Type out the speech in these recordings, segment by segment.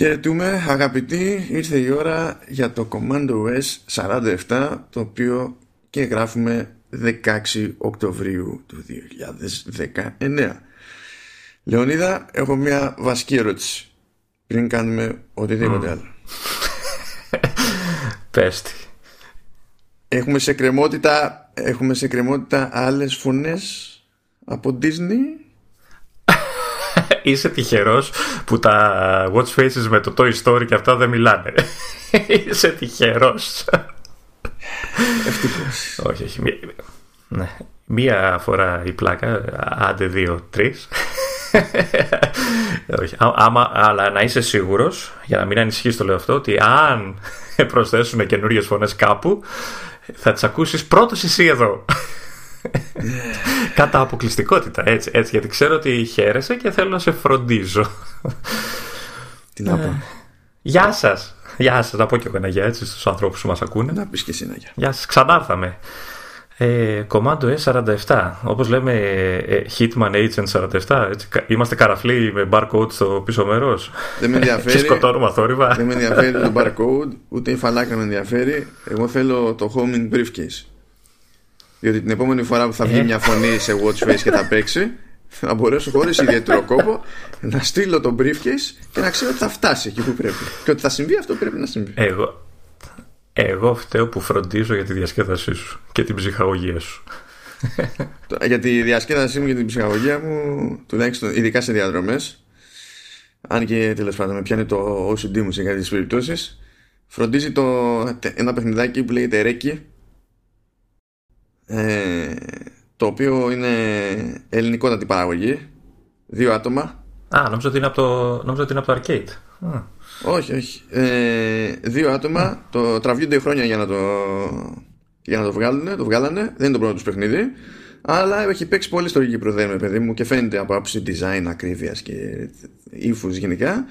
Χαιρετούμε αγαπητοί, ήρθε η ώρα για το Commando OS 47 το οποίο και γράφουμε 16 Οκτωβρίου του 2019. Λεωνίδα, έχω μια βασική ερώτηση πριν κάνουμε οτιδήποτε mm. άλλο. Πέστη. Έχουμε σε κρεμότητα, έχουμε σε κρεμότητα άλλες φωνές από Disney είσαι τυχερός που τα watch faces με το Toy Story και αυτά δεν μιλάνε. είσαι τυχερός. Ευτυχώς. όχι, όχι. Μία, ναι. μία φορά η πλάκα, άντε δύο, τρεις. όχι. Άμα, αλλά να είσαι σίγουρος, για να μην ανησυχείς το λέω αυτό, ότι αν προσθέσουν καινούριες φωνές κάπου, θα τις ακούσεις πρώτος εσύ εδώ. Κατά αποκλειστικότητα, έτσι, έτσι. Γιατί ξέρω ότι χαίρεσαι και θέλω να σε φροντίζω. Τι να πω. Ε, γεια σας. Γεια σας. Να πω και εγώ ένα γεια έτσι στους ανθρώπους που μας ακούνε. Να πεις και εσύ ένα γεια. Γεια σας. Ξανάρθαμε. Ε, Commando S47. Όπως λέμε, ε, Hitman Agent 47. Έτσι, είμαστε καραφλοί με barcode στο πίσω μέρος. Δεν με ενδιαφέρει. και σκοτώνουμε αθόρυβα. Δεν με ενδιαφέρει το barcode, ούτε η φαλάκρα με ενδιαφέρει. Εγώ θέλω το homing briefcase. Διότι την επόμενη φορά που θα βγει ε. μια φωνή σε watch face και θα παίξει, θα μπορέσω χωρίς ιδιαίτερο κόπο να στείλω το briefcase και να ξέρω ότι θα φτάσει εκεί που πρέπει. Και ότι θα συμβεί αυτό που πρέπει να συμβεί. Εγώ, εγώ φταίω που φροντίζω για τη διασκέδασή σου και την ψυχαγωγία σου. για τη διασκέδασή μου και την ψυχαγωγία μου, τουλάχιστον ειδικά σε διαδρομές, αν και τέλος πάντων με πιάνει το OCD μου σε κάποιες περιπτώσεις, φροντίζει το, ένα παιχνιδάκι που λέγεται Reiki ε, το οποίο είναι ελληνικότατη παραγωγή. Δύο άτομα. Α, νόμιζα ότι είναι από το, νόμιζα ότι είναι από το arcade. Όχι, όχι. Ε, Δύο άτομα. Το τραβιούνται χρόνια για να το για να το βγάλουν, το βγάλανε. Δεν είναι το πρώτο τους παιχνίδι. Αλλά έχει παίξει πολύ ιστορική προδέρμα παιδί μου και φαίνεται από άποψη design, ακρίβειας και ύφους γενικά.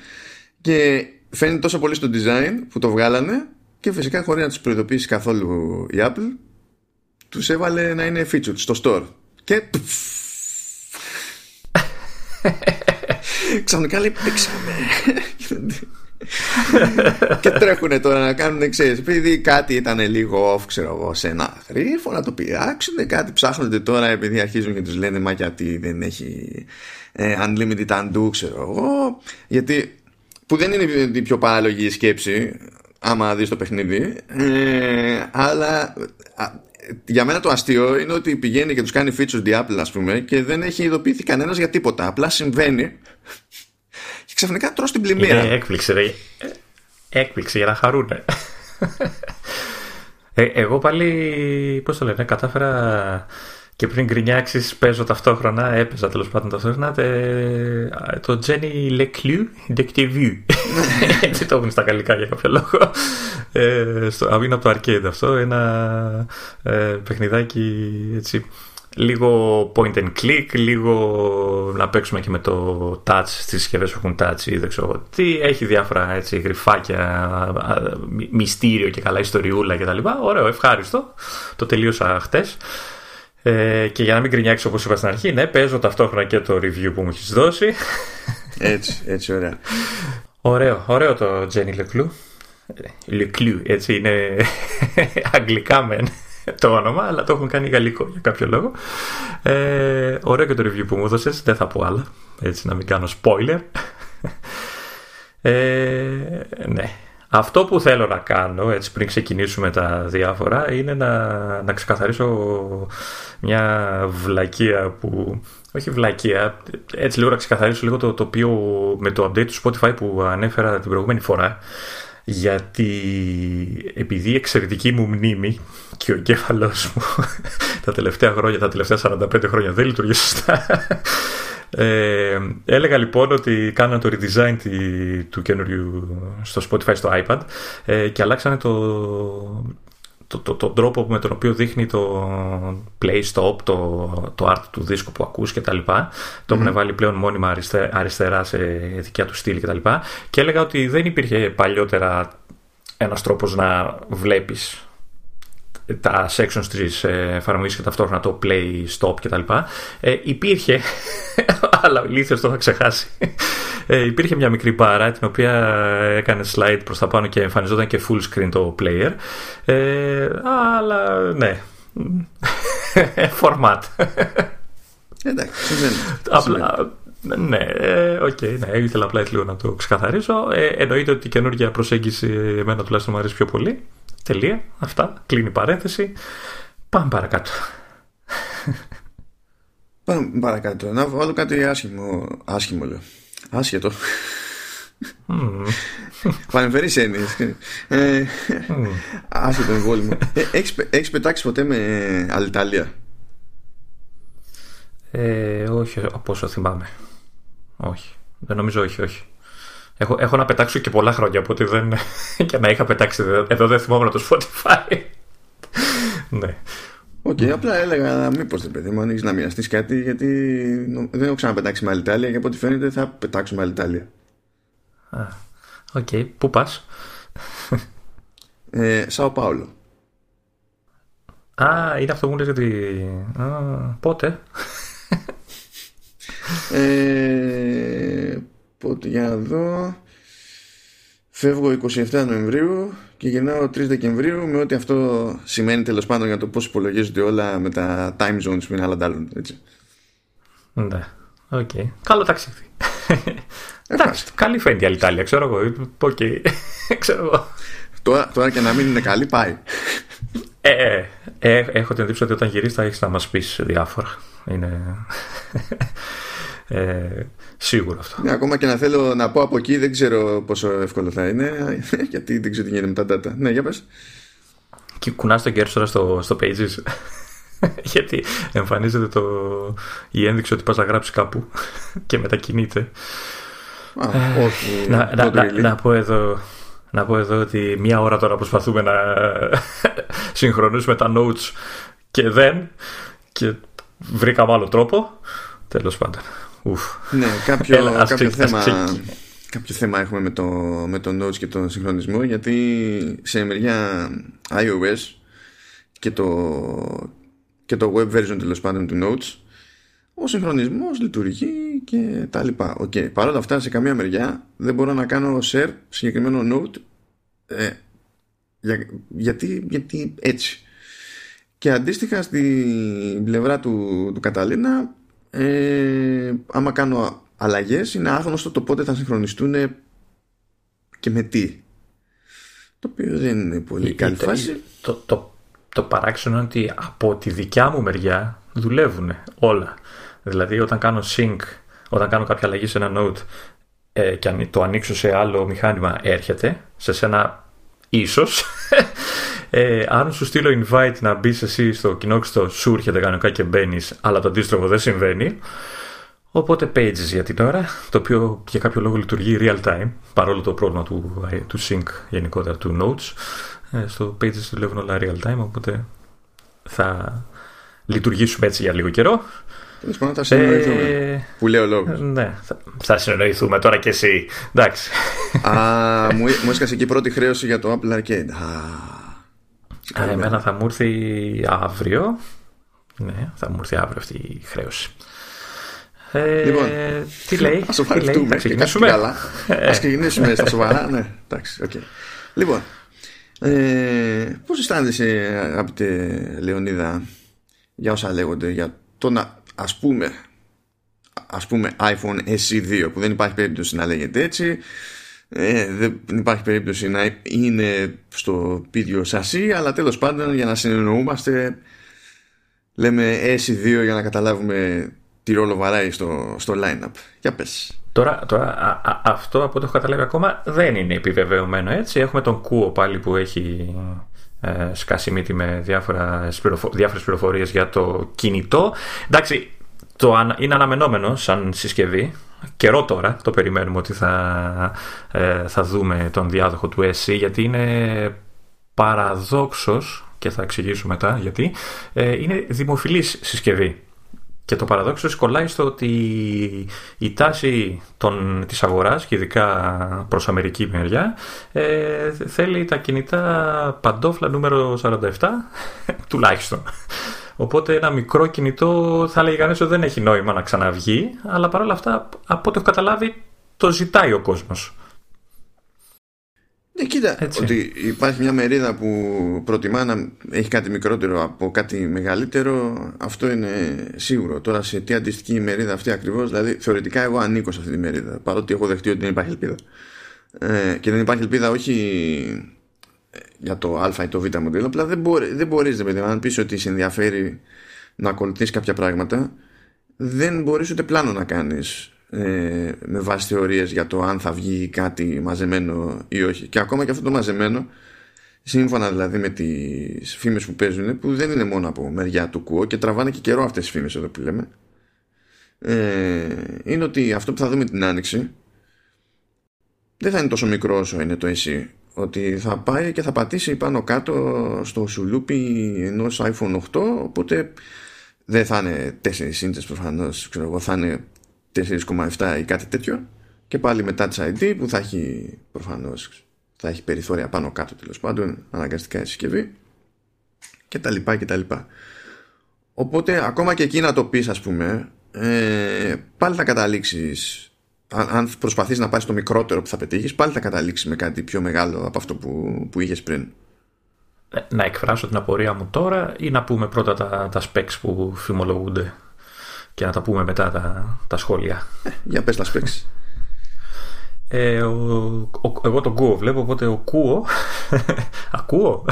Και φαίνεται τόσο πολύ στο design που το βγάλανε και φυσικά χωρίς να του προειδοποιήσει καθόλου η Apple τους έβαλε να είναι featured στο store. Και... Ξαφνικά λέει παίξαμε. και τρέχουν τώρα να κάνουν ξέρεις επειδή κάτι ήταν λίγο off ξέρω εγώ σε ένα γρίφο να το πειράξουν κάτι ψάχνονται τώρα επειδή αρχίζουν και τους λένε μα γιατί δεν έχει ε, unlimited undo ξέρω εγώ γιατί που δεν είναι η πιο παράλογη σκέψη άμα δεις το παιχνίδι ε, αλλά για μένα το αστείο είναι ότι πηγαίνει και τους κάνει features the Apple, ας πούμε, και δεν έχει ειδοποιηθεί κανένας για τίποτα. Απλά συμβαίνει και ξαφνικά τρώ την πλημμύρα. Είναι έκπληξη, ρε. Έκπληξη για να χαρούνε. Ε, εγώ πάλι, πώς το λένε, κατάφερα και πριν γκρινιάξεις, παίζω ταυτόχρονα, έπαιζα τέλος πάντων ταυτόχρονα το Jenny Leclerc Detective. Έτσι το έχουν στα γαλλικά για κάποιο λόγο. Ε, στο, είναι από το arcade αυτό. Ένα ε, παιχνιδάκι έτσι. Λίγο point and click, λίγο να παίξουμε και με το touch στις συσκευές που έχουν touch ή δεν ξέρω τι. Έχει διάφορα έτσι, γρυφάκια, μυστήριο και καλά ιστοριούλα κτλ. Ωραίο, ευχάριστο. Το τελείωσα χτες. Ε, και για να μην κρινιάξει όπως είπα στην αρχή, ναι, παίζω ταυτόχρονα και το review που μου έχεις δώσει. Έτσι, έτσι, ωραία. Ωραίο, ωραίο το Jenny Leclou. Leclou, έτσι είναι αγγλικά μεν το όνομα, αλλά το έχουν κάνει γαλλικό για κάποιο λόγο. Ε, ωραίο και το review που μου έδωσες, δεν θα πω άλλα, έτσι να μην κάνω spoiler. Ε, ναι, αυτό που θέλω να κάνω, έτσι πριν ξεκινήσουμε τα διάφορα, είναι να, να ξεκαθαρίσω μια βλακεία που... Όχι βλακεία, έτσι λίγο να ξεκαθαρίσω λίγο το τοπίο με το update του Spotify που ανέφερα την προηγούμενη φορά. Γιατί επειδή η εξαιρετική μου μνήμη και ο εγκέφαλό μου τα τελευταία χρόνια, τα τελευταία 45 χρόνια δεν λειτουργεί σωστά, ε, έλεγα λοιπόν ότι κάνανε το redesign του καινούριου στο Spotify στο iPad ε, και αλλάξανε το, το, το, τον τρόπο με τον οποίο δείχνει το play stop, το, το art του δίσκου που ακούς και τα λοιπά. Το έχουν βάλει πλέον μόνιμα αριστερά, σε δικιά του στυλ και τα λοιπά. Και έλεγα ότι δεν υπήρχε παλιότερα ένας τρόπος να βλέπεις τα sections της ε, εφαρμογής και ταυτόχρονα το play, stop κτλ. Ε, υπήρχε, αλλά ο ηλίθιος το είχα ξεχάσει. Ε, υπήρχε μια μικρή μπάρα την οποία έκανε slide προς τα πάνω και εμφανιζόταν και full screen το player. Ε, αλλά ναι. Format. Εντάξει, συμβαίνει. Απλά, ναι, OK, okay, ναι, ήθελα απλά λίγο να το ξεκαθαρίσω. Ε, εννοείται ότι η καινούργια προσέγγιση εμένα τουλάχιστον μου αρέσει πιο πολύ. Τελεία. Αυτά. Κλείνει η παρένθεση. Πάμε παρακάτω. Πάμε παρακάτω. Να βάλω κάτι άσχημο. Άσχημο λέω. Άσχετο. Mm. Πανεμφερείς έννοιες. Ε, mm. Άσχετο εμβόλυμο. Ε, έχεις, έχεις πετάξει ποτέ με Αλιταλία. Ε, όχι, από όσο θυμάμαι. Όχι. Δεν νομίζω όχι, όχι. Έχω, έχω να πετάξω και πολλά χρόνια, οπότε δεν. και να είχα πετάξει. Εδώ δεν θυμόμουν το Spotify. ναι. OK, okay, απλά έλεγα μήπως δεν παιδί μου ανοίξει να μοιραστεί κάτι, γιατί δεν έχω ξαναπετάξει με Αλιτάλια και από ό,τι φαίνεται θα πετάξω με Αλιτάλια. OK, okay. πού πας; Ε, Σάο Πάολο. Α, είναι αυτό που μου λες γιατί... Α, πότε; ε, πότε, για να δω... Φεύγω 27 Νοεμβρίου και γυρνάω 3 Δεκεμβρίου με ό,τι αυτό σημαίνει τέλος πάντων για το πώς υπολογίζονται όλα με τα time zones που είναι άλλα ντ' άλλων. Έτσι. Ναι. OK. Okay. Καλό ταξίδι. Εντάξει, καλή φαίνεται η Αλιτάλια, ξέρω εγώ. Οκ. ξέρω εγώ. Τώρα, τώρα και να μην είναι καλή, πάει. Ε, ε, ε, έχω την εντύπωση ότι όταν γυρίσεις θα έχεις να μας πεις διάφορα. Είναι. Ε, σίγουρο αυτό. Ναι, ακόμα και να θέλω να πω από εκεί δεν ξέρω πόσο εύκολο θα είναι γιατί δεν ξέρω τι γίνεται με τα data. Ναι, για πες. Και κουνάς τον κέρσορα στο, στο pages γιατί εμφανίζεται το, η ένδειξη ότι πας να γράψεις κάπου και μετακινείται. Α, ε, όχι, να, να, να, να, πω εδώ να πω εδώ ότι μία ώρα τώρα προσπαθούμε να συγχρονίσουμε τα notes και δεν και βρήκαμε άλλο τρόπο τέλος πάντων Ουφ. Ναι, κάποιο, Έλα, κάποιο, θέμα, κάποιο θέμα έχουμε με το, με το Notes και τον συγχρονισμό γιατί σε μεριά iOS και το, και το web version τέλος πάντων του Notes ο συγχρονισμός λειτουργεί και τα λοιπά. Okay. Παρ' όλα αυτά σε καμία μεριά δεν μπορώ να κάνω share συγκεκριμένο note ε, για, γιατί, γιατί έτσι. Και αντίστοιχα στην πλευρά του, του Καταλήνα ε, άμα κάνω αλλαγές είναι άγνωστο το πότε θα συγχρονιστούν και με τι. Το οποίο δεν είναι πολύ καλή φάση. το, το, το παράξενο είναι ότι από τη δικιά μου μεριά δουλεύουν όλα. Δηλαδή όταν κάνω sync όταν κάνω κάποια αλλαγή σε ένα node ε, και το ανοίξω σε άλλο μηχάνημα έρχεται σε σένα ίσως ε, αν σου στείλω invite να μπεις εσύ στο κοινόξυστο σου έρχεται κανονικά και μπαίνεις, αλλά το αντίστροφο δεν συμβαίνει. Οπότε pages για την ώρα, το οποίο για κάποιο λόγο λειτουργεί real time, παρόλο το πρόβλημα του, του sync γενικότερα του notes. Ε, στο pages δουλεύουν όλα real time, οπότε θα λειτουργήσουμε έτσι για λίγο καιρό. Τέλος πάντων, θα συνεννοηθούμε. Ε, που λέει ο λόγος. Ναι, θα, θα συνεννοηθούμε τώρα και εσύ. Εντάξει. Α, μου, μου έσκασε και η πρώτη χρέωση για το Apple Arcade. Α, Α, εμένα θα μου έρθει αύριο. Ναι, θα μου έρθει αύριο αυτή η χρέωση. Ε, λοιπόν, τι λέει, ας τι λέει, θα ξεκινήσουμε; Καλά. Ας ξεκινήσουμε στα σοβαρά, ναι, εντάξει, okay. Λοιπόν, ε, πώς αισθάνεσαι αγαπητέ Λεωνίδα για όσα λέγονται για το να ας πούμε ας πούμε iPhone SE2 που δεν υπάρχει περίπτωση να λέγεται έτσι ε, δεν υπάρχει περίπτωση να είναι στο ίδιο σασί αλλά τέλος πάντων για να συνεννοούμαστε λέμε S2 για να καταλάβουμε τι ρόλο βαράει στο, στο line-up. Για πες. Τώρα, τώρα α, αυτό από ό,τι έχω καταλάβει ακόμα δεν είναι επιβεβαιωμένο έτσι. Έχουμε τον Κούο πάλι που έχει ε, σκάσει μύτη με διάφορες, πληροφο- διάφορες πληροφορίες για το κινητό. Εντάξει, το είναι αναμενόμενο σαν συσκευή καιρό τώρα το περιμένουμε ότι θα, ε, θα δούμε τον διάδοχο του SC γιατί είναι παραδόξως και θα εξηγήσω μετά γιατί ε, είναι δημοφιλής συσκευή. Και το παραδόξω κολλάει στο ότι η τάση των, της αγοράς και ειδικά προς Αμερική μεριά ε, θέλει τα κινητά παντόφλα νούμερο 47 τουλάχιστον Οπότε ένα μικρό κινητό θα έλεγε κανείς ότι δεν έχει νόημα να ξαναβγεί, αλλά παρόλα αυτά, από ό,τι έχω καταλάβει, το ζητάει ο κόσμος. Ναι, κοίτα, ότι υπάρχει μια μερίδα που προτιμά να έχει κάτι μικρότερο από κάτι μεγαλύτερο, αυτό είναι σίγουρο. Τώρα σε τι αντιστοιχεί μερίδα αυτή ακριβώς, δηλαδή θεωρητικά εγώ ανήκω σε αυτή τη μερίδα, παρότι έχω δεχτεί ότι δεν υπάρχει ελπίδα. Ε, και δεν υπάρχει ελπίδα όχι για το α ή το β μοντέλο, απλά δεν, μπορεί, δεν μπορείς, δεν αν πεις ότι σε ενδιαφέρει να ακολουθείς κάποια πράγματα, δεν μπορείς ούτε πλάνο να κάνεις ε, με βάση θεωρίες για το αν θα βγει κάτι μαζεμένο ή όχι. Και ακόμα και αυτό το μαζεμένο, σύμφωνα δηλαδή με τις φήμες που παίζουν, που δεν είναι μόνο από μεριά του κουό και τραβάνε και καιρό αυτές τις φήμες εδώ που λέμε, ε, είναι ότι αυτό που θα δούμε την άνοιξη δεν θα είναι τόσο μικρό όσο είναι το εσύ ότι θα πάει και θα πατήσει πάνω κάτω στο σουλούπι ενός iPhone 8 οπότε δεν θα είναι 4 ίντσες προφανώς ξέρω εγώ θα είναι 4,7 ή κάτι τέτοιο. Και πάλι με Touch ID που θα έχει προφανώς θα έχει περιθώρια πάνω κάτω τέλος πάντων αναγκαστικά η συσκευή και τα λοιπά και τα λοιπά. Οπότε ακόμα και εκεί να το πεις ας πούμε ε, πάλι θα καταλήξεις αν προσπαθείς να πάει στο μικρότερο που θα πετύχεις πάλι θα καταλήξεις με κάτι πιο μεγάλο από αυτό που, που είχες πριν ε, να εκφράσω την απορία μου τώρα ή να πούμε πρώτα τα, τα specs που φημολογούνται και να τα πούμε μετά τα, τα σχόλια. Ε, για πες τα specs. Ε, ο, ο, εγώ τον Κούο βλέπω, οπότε ο Κούο ακούω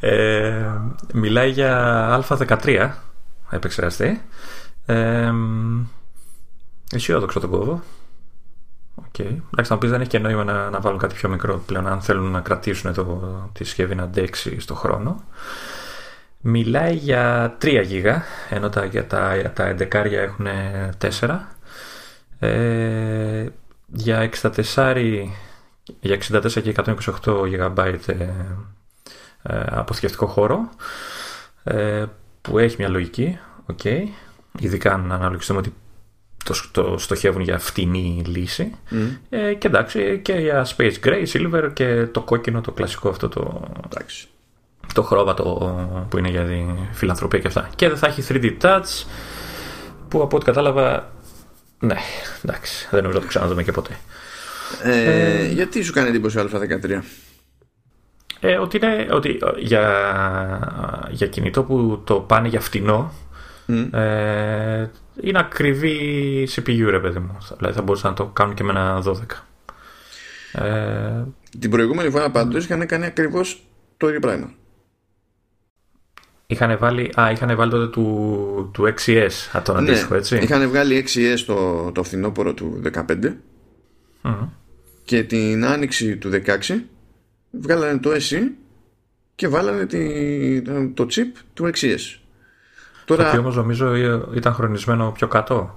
ε, μιλάει για α13 επεξεργαστή ε, αισιόδοξο τον κόβω Okay. Εντάξει, να πεις δεν έχει και νόημα να, να βάλουν κάτι πιο μικρό πλέον αν θέλουν να κρατήσουν το, τη συσκευή να αντέξει στο χρόνο. Μιλάει για 3 γίγα, ενώ τα, για τα, τα 11 έχουν 4. Ε, για 64, για 64 και 128 GB ε, ε, αποθηκευτικό χώρο ε, που έχει μια λογική, okay. ειδικά αν αναλογιστούμε ότι το, το στοχεύουν για φτηνή λύση. Ε, και εντάξει, και για Space Gray, Silver και το κόκκινο, το κλασικό αυτό το. Εντάξει. Το χρώματο που είναι για τη φιλανθρωπία και αυτά. Και δεν θα έχει 3D touch που από ό,τι κατάλαβα. Ναι, εντάξει, δεν νομίζω να το ξαναδούμε και ποτέ. Ε, ε, γιατί σου κάνει εντύπωση Α13. Ε, ότι είναι ότι για, για κινητό που το πάνε για φτηνό ε, είναι ακριβή CPU ρε παιδί μου. Δηλαδή θα μπορούσαν να το κάνουν και με ένα 12. Ε, Την προηγούμενη φορά πάντως είχαν κάνει ακριβώς το ίδιο πράγμα. Είχαν βάλει, α, είχαν βάλει τότε του, του 6S από τον ναι, αντίστοιχο, έτσι. Είχαν βγάλει 6S το, το φθινόπωρο του 15 και την άνοιξη του 16 βγάλανε το SE και βάλανε τη, το chip του 6S. Τώρα... Το οποίο όμως νομίζω ήταν χρονισμένο πιο κάτω.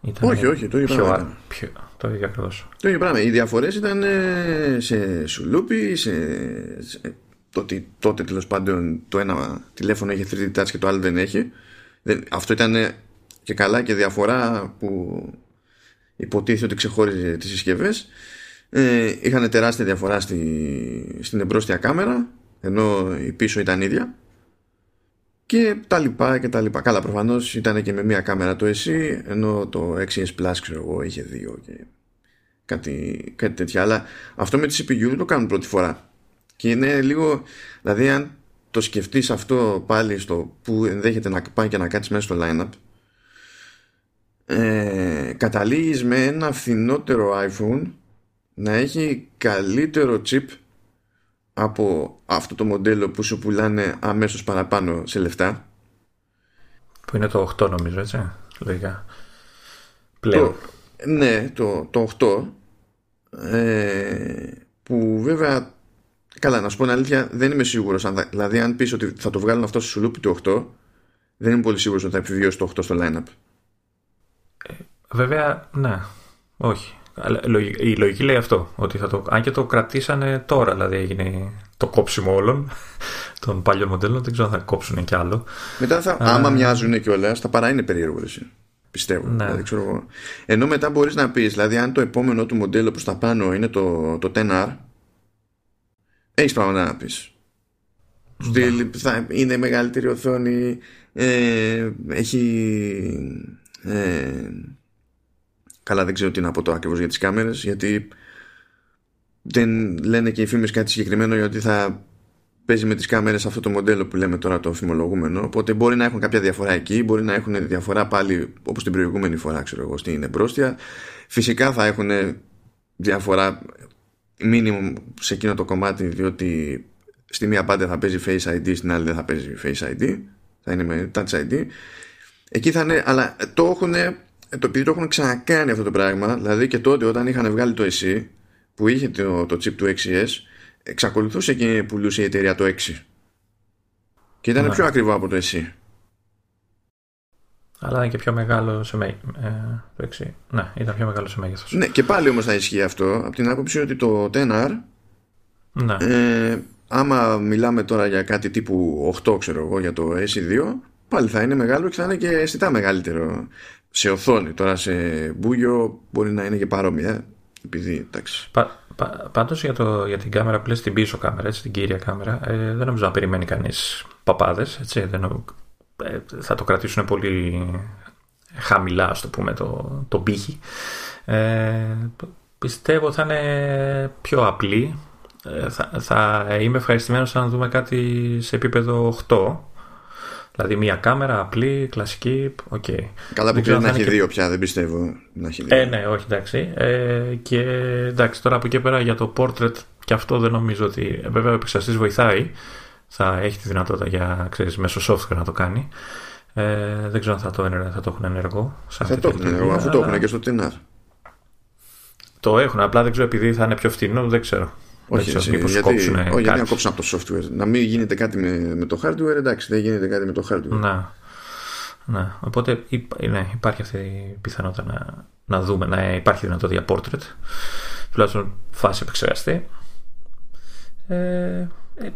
Ήταν όχι, όχι, το ίδιο πράγμα. Πιο... Το ίδιο ακριβώς. Το ίδιο πράγμα. Οι διαφορές ήταν ε, σε σουλούπι, σε, σε... Το ότι τότε τέλος πάντων το ένα τηλέφωνο είχε 3D touch και το άλλο δεν έχει. Αυτό ήταν και καλά και διαφορά που υποτίθεται ότι ξεχώριζε τις συσκευές. Ε, είχαν τεράστια διαφορά στη, στην εμπρόστια κάμερα ενώ η πίσω ήταν ίδια και τα λοιπά και τα λοιπά. Καλά, προφανώς ήταν και με μία κάμερα το εσύ, ενώ το 6S Plus ξέρω εγώ είχε δύο και κάτι, κάτι τέτοια. Αλλά αυτό με τη CPU δεν το κάνουν πρώτη φορά. Και είναι λίγο, δηλαδή αν το σκεφτείς αυτό πάλι στο που ενδέχεται να πάει και να κάτσεις μέσα στο lineup ε, καταλήγεις με ένα φθηνότερο iPhone να έχει καλύτερο chip από αυτό το μοντέλο που σου πουλάνε αμέσως παραπάνω σε λεφτά. Που είναι το 8 νομίζω έτσι λογικά. Πλέον. ναι το, το 8 ε, που βέβαια καλά να σου πω την αλήθεια δεν είμαι σίγουρος αν, δηλαδή αν πεις ότι θα το βγάλουν αυτό στο σουλούπι του 8 δεν είμαι πολύ σίγουρος ότι θα επιβιώσει το 8 στο line-up. Ε, βέβαια ναι όχι η λογική λέει αυτό. Ότι θα το, αν και το κρατήσανε τώρα, δηλαδή έγινε το κόψιμο όλων των παλιών μοντέλων, δεν ξέρω αν θα κόψουν κι άλλο. Μετά, θα, άμα μοιάζουν κιόλας, θα παρά είναι περίεργο. Εσύ. Πιστεύω. Ναι. Δηλαδή, ξέρω, ενώ μετά μπορείς να πεις, δηλαδή, αν το επόμενο του μοντέλο προς τα πάνω είναι το, το 10R, έχεις πράγματα να πεις. Ναι. Θα είναι μεγαλύτερη οθόνη, ε, έχει. Ε, καλά δεν ξέρω τι να πω το ακριβώς για τις κάμερες γιατί δεν λένε και οι φήμες κάτι συγκεκριμένο γιατί θα παίζει με τις κάμερες αυτό το μοντέλο που λέμε τώρα το φημολογούμενο. Οπότε μπορεί να έχουν κάποια διαφορά εκεί μπορεί να έχουν διαφορά πάλι όπως την προηγούμενη φορά ξέρω εγώ στην εμπρόστια. Φυσικά θα έχουν διαφορά minimum σε εκείνο το κομμάτι διότι στη μία πάντα θα παίζει Face ID στην άλλη δεν θα παίζει Face ID θα είναι με Touch ID εκεί θα είναι αλλά το έχουν το, επειδή το έχουν ξανακάνει αυτό το πράγμα δηλαδή και τότε όταν είχαν βγάλει το SE που είχε το, το chip του 6S εξακολουθούσε και πουλούσε η εταιρεία το 6 και ήταν ναι. πιο ακριβό από το SE αλλά ήταν και πιο μεγάλο σε μέγεθο. Ε, ναι, ήταν πιο μεγάλο σε μέγεθος. Ναι, και πάλι όμως θα ισχύει αυτό από την άποψη ότι το 10R. Ναι. Ε, άμα μιλάμε τώρα για κάτι τύπου 8, ξέρω εγώ, για το SE2, πάλι θα είναι μεγάλο και θα είναι και αισθητά μεγαλύτερο σε οθόνη. Τώρα σε μπούγιο μπορεί να είναι και παρόμοια. Επειδή, εντάξει. Πα, πα, πάντως για, το, για την κάμερα που λες την πίσω κάμερα, έτσι, την κύρια κάμερα, ε, δεν νομίζω να περιμένει κανείς παπάδες, έτσι, δεν, ε, θα το κρατήσουν πολύ χαμηλά, ας το πούμε, το, το πύχη. Ε, πιστεύω θα είναι πιο απλή. Ε, θα, θα είμαι ευχαριστημένος αν δούμε κάτι σε επίπεδο 8. Δηλαδή μια κάμερα απλή, κλασική, OK. Okay. Καλά που ξέρει να έχει δύο πια, δεν πιστεύω να έχει δύο. Ε, ναι, όχι, εντάξει. Ε, και εντάξει, τώρα από εκεί πέρα για το portrait και αυτό δεν νομίζω ότι... Βέβαια ο επεξεργαστής βοηθάει θα έχει τη δυνατότητα για ξέρεις, μέσω software να το κάνει. Ε, δεν ξέρω αν θα το, θα το έχουν ενεργό. θα το έχουν ενεργό, αφού το έχουν και στο 10R. Το έχουν, απλά δεν ξέρω επειδή θα είναι πιο φτηνό, δεν ξέρω. Όχι, δεν ξέρω, γιατί, κόψουν όχι, γιατί να κόψουν από το software. Να μην γίνεται κάτι με, με το hardware, εντάξει, δεν γίνεται κάτι με το hardware. Να. Ναι, οπότε ναι, υπάρχει αυτή η πιθανότητα να, να δούμε, να υπάρχει δυνατότητα για portrait, τουλάχιστον φάση επεξεργαστή. Ε, ε, ε,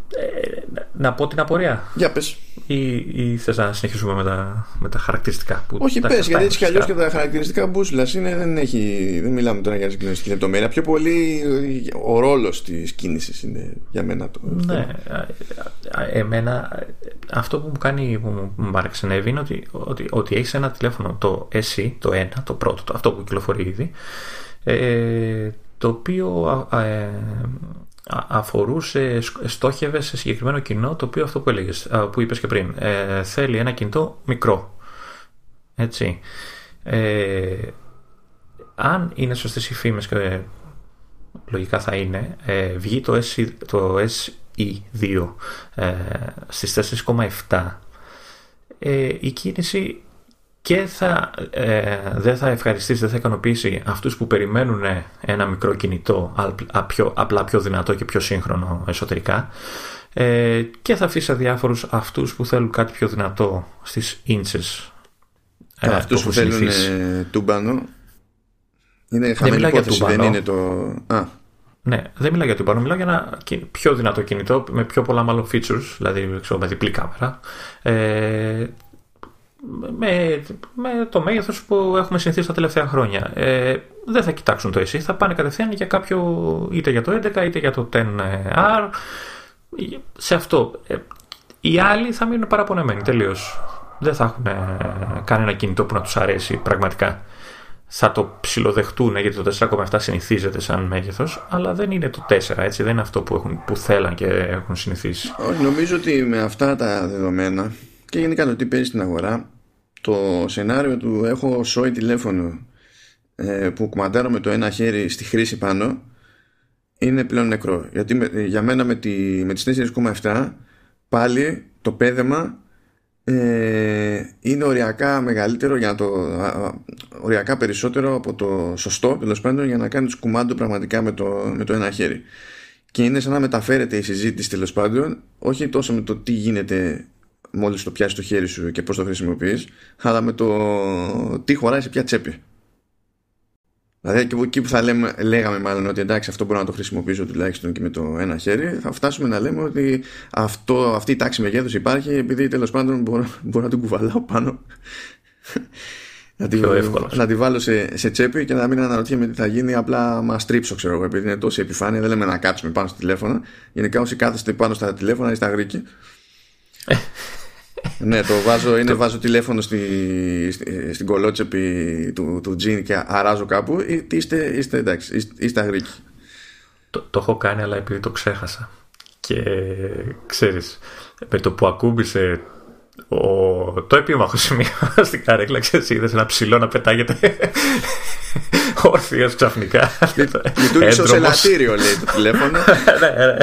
να πω την απορία. Για πες. Ή, ή θες να συνεχίσουμε με τα, με τα χαρακτηριστικά που Όχι, πες, γιατί έτσι κι αλλιώς και τα χαρακτηριστικά μπούσουλα είναι, δεν, έχει, δεν μιλάμε τώρα για συγκλονιστική λεπτομέρεια. Πιο πολύ ο ρόλος της κίνησης είναι για μένα το. Ναι, εμένα αυτό που μου κάνει, που μου παρεξενεύει είναι ότι, ότι, ότι έχεις ένα τηλέφωνο, το SE, το 1, το πρώτο, το, αυτό που κυκλοφορεί ήδη, ε, το οποίο ε, αφορούσε, στόχευε σε συγκεκριμένο κοινό το οποίο αυτό που έλεγες, που είπες και πριν. Ε, θέλει ένα κινητό μικρό. Έτσι. Ε, αν είναι σωστές οι φήμες και λογικά θα είναι ε, βγει το, SE, το SE2 ε, στις 4,7 ε, η κίνηση και θα, ε, δεν θα ευχαριστήσει, δεν θα ικανοποιήσει αυτούς που περιμένουν ένα μικρό κινητό απλά πιο δυνατό και πιο σύγχρονο εσωτερικά ε, και θα αφήσει αδιάφορους αυτούς που θέλουν κάτι πιο δυνατό στις ίντσες. Ε, αυτούς που θέλουν ε, τούμπανο είναι χαμένη υπόθεση, δεν είναι το... Α. Ναι, δεν μιλάω για τούμπανο, μιλάω για ένα πιο δυνατό κινητό με πιο πολλά μάλλον features, δηλαδή ξέρω, με διπλή κάμερα. Ε, με, με το μέγεθος που έχουμε συνηθίσει τα τελευταία χρόνια. Ε, δεν θα κοιτάξουν το εσύ, θα πάνε κατευθείαν για κάποιο είτε για το 11 είτε για το 10R. Σε αυτό. Ε, οι άλλοι θα μείνουν παραπονεμένοι τελείως. Δεν θα έχουν ε, κανένα κινητό που να τους αρέσει πραγματικά. Θα το ψιλοδεχτούν γιατί το 4,7 συνηθίζεται σαν μέγεθος, αλλά δεν είναι το 4, έτσι. Δεν είναι αυτό που, έχουν, που θέλαν και έχουν συνηθίσει. νομίζω ότι με αυτά τα δεδομένα και γενικά το τι παίζει στην αγορά το σενάριο του έχω σόι τηλέφωνο ε, που κουμαντάρω με το ένα χέρι στη χρήση πάνω είναι πλέον νεκρό. Γιατί για μένα με, τη, με τις 4,7 πάλι το πέδεμα ε, είναι οριακά μεγαλύτερο για το, οριακά περισσότερο από το σωστό τέλος πάντων για να κάνει κουμάντο πραγματικά με το, με το ένα χέρι. Και είναι σαν να μεταφέρεται η συζήτηση τέλος πάντων όχι τόσο με το τι γίνεται μόλις το πιάσεις το χέρι σου και πώς το χρησιμοποιείς αλλά με το τι χωράει σε ποια τσέπη. Δηλαδή και εκεί που θα λέμε, λέγαμε μάλλον ότι εντάξει αυτό μπορώ να το χρησιμοποιήσω τουλάχιστον και με το ένα χέρι θα φτάσουμε να λέμε ότι αυτό, αυτή η τάξη μεγέθους υπάρχει επειδή τέλος πάντων μπορώ, μπορώ να την κουβαλάω πάνω. Να, τη, να τη βάλω σε, σε τσέπη και να μην αναρωτιέμαι τι θα γίνει απλά μα τρίψω ξέρω εγώ επειδή είναι τόση επιφάνεια δεν λέμε να κάτσουμε πάνω στο τηλέφωνο. Γενικά όσοι κάθεστε πάνω στα τηλέφωνα ή στα γρήκη ναι, το βάζω, είναι βάζω τηλέφωνο στη, στη, στην κολότσεπη του, του τζιν και αράζω κάπου. Είστε, είστε εντάξει, είστε, είστε αγρίκοι. Το, το έχω κάνει, αλλά επειδή το ξέχασα. Και ξέρεις, με το που ακούμπησε ο, το επίμαχο σημείο στην καρέκλα, ξέρεις, είδες ένα ψηλό να πετάγεται όρθιος ξαφνικά. Λειτουργήσε ως ελαττήριο, λέει το τηλέφωνο. ναι, ναι.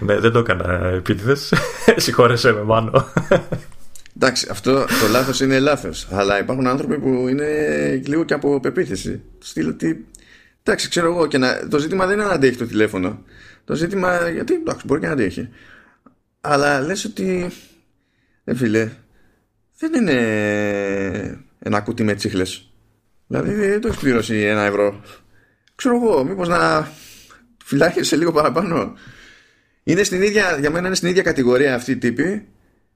ναι, δεν το έκανα επίτηδες. Συγχώρεσέ με μάνο. Εντάξει, αυτό το λάθος είναι λάθος. Αλλά υπάρχουν άνθρωποι που είναι λίγο και από πεποίθηση. Στείλω ότι. Εντάξει, ξέρω εγώ, και να... το ζήτημα δεν είναι να αντέχει το τηλέφωνο. Το ζήτημα, γιατί εντάξει, μπορεί και να αντέχει. Αλλά λες ότι. Ε, φίλε, δεν είναι ένα κουτί με τσίχλες. Δηλαδή δεν το έχεις πληρώσει ένα ευρώ. Ξέρω εγώ, μήπως να φυλάχεσαι λίγο παραπάνω. Είναι στην ίδια, για μένα είναι στην ίδια κατηγορία αυτή η τύπη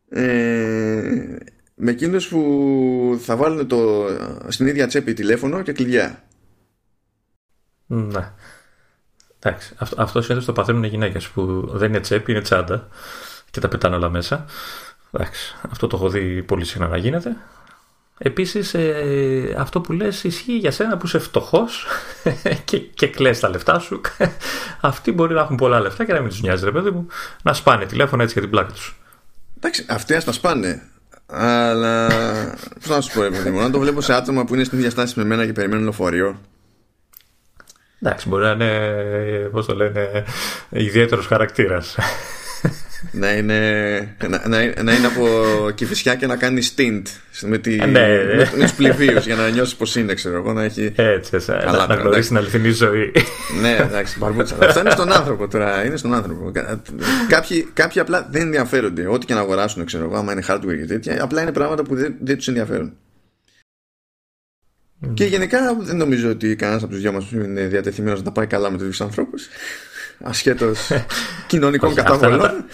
ε, με εκείνους που θα βάλουν το, στην ίδια τσέπη τηλέφωνο και κλειδιά. Ναι. Εντάξει. Αυτό, αυτό συνήθως το παθαίνουν οι γυναίκες που δεν είναι τσέπη, είναι τσάντα και τα πετάνε όλα μέσα. Εντάξει. Αυτό το έχω δει πολύ συχνά να γίνεται. Επίσης, ε, αυτό που λες ισχύει για σένα που είσαι φτωχός και, και κλαις τα λεφτά σου. Αυτοί μπορεί να έχουν πολλά λεφτά και να μην τους νοιάζει, ρε παιδί μου, να σπάνε τηλέφωνα έτσι για την πλάκα τους. Εντάξει, αυτοί ας τα σπάνε. Αλλά. Πώς να σου πω, ρε παιδί μου, αν το βλέπω σε άτομα που είναι στην ίδια στάση με μένα και περιμένουν λεωφορείο. Εντάξει, μπορεί να είναι, πώς το λένε, ιδιαίτερος χαρακτήρας να, είναι, να, να, να είναι από κυφισιά και να κάνει stint με, τη, ναι, ναι. με, με τους πληβίους για να νιώσεις πως είναι ξέρω εγώ να έχει έτσι, έτσι καλά, να, να γνωρίσει την αληθινή ζωή. Ναι εντάξει μπαρμπούτσα. Αυτά είναι στον άνθρωπο τώρα είναι στον άνθρωπο. Κάποιοι, κάποιοι απλά δεν ενδιαφέρονται. Ό,τι και να αγοράσουν ξέρω εγώ άμα είναι hardware και τέτοια απλά είναι πράγματα που δεν, δεν τους ενδιαφέρουν. Mm. και γενικά δεν νομίζω ότι κανένας από τους δυο μας είναι διατεθειμένος να τα πάει καλά με τέτοιου ανθρώπους. Ασχέτως κοινωνικών καταβολών.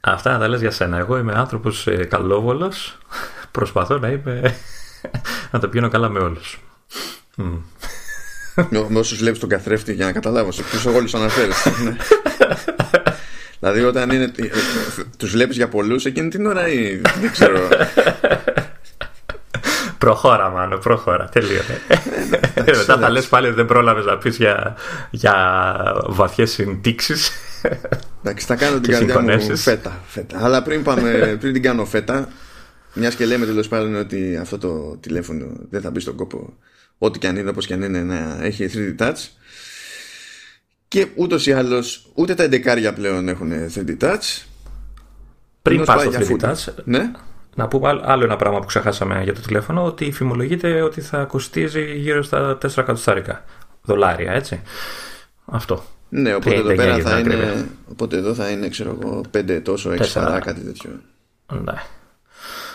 Αυτά να τα λες για σένα. Εγώ είμαι άνθρωπος ε, καλόβολος. Προσπαθώ να είμαι... να τα πηγαίνω καλά με όλους. Mm. Με όσους βλέπεις τον καθρέφτη για να καταλάβω σε ποιους όλους αναφέρεις. Ναι. δηλαδή όταν είναι, ε, τους βλέπεις για πολλούς εκείνη την ώρα ή δεν ξέρω. Προχώρα, μάλλον, προχώρα. Τελείωνε. Ε, Μετά θα λες πάλι δεν πρόλαβες να πεις για, για βαθιές συντήξει. Εντάξει, θα κάνω την καρδιά μου φέτα, φέτα. Αλλά πριν, πάμε, πριν την κάνω φέτα, μιας και λέμε τέλος πάντων ότι αυτό το τηλέφωνο δεν θα μπει στον κόπο, ό,τι και αν είναι, όπως και αν είναι, να έχει 3D touch. Και ούτως ή άλλως ούτε τα εντεκάρια πλέον έχουν 3D touch. Πριν πα στο 3D touch, ναι. να πούμε άλλο ένα πράγμα που ξεχάσαμε για το τηλέφωνο, ότι φημολογείται ότι θα κοστίζει γύρω στα 4 εκατοστάρικα δολάρια, έτσι. Αυτό. Ναι, οπότε εδώ πέρα θα είναι. Οπότε εδώ θα είναι, ξέρω εγώ, 5 τόσο, 6 παρά, κάτι τέτοιο. Ναι.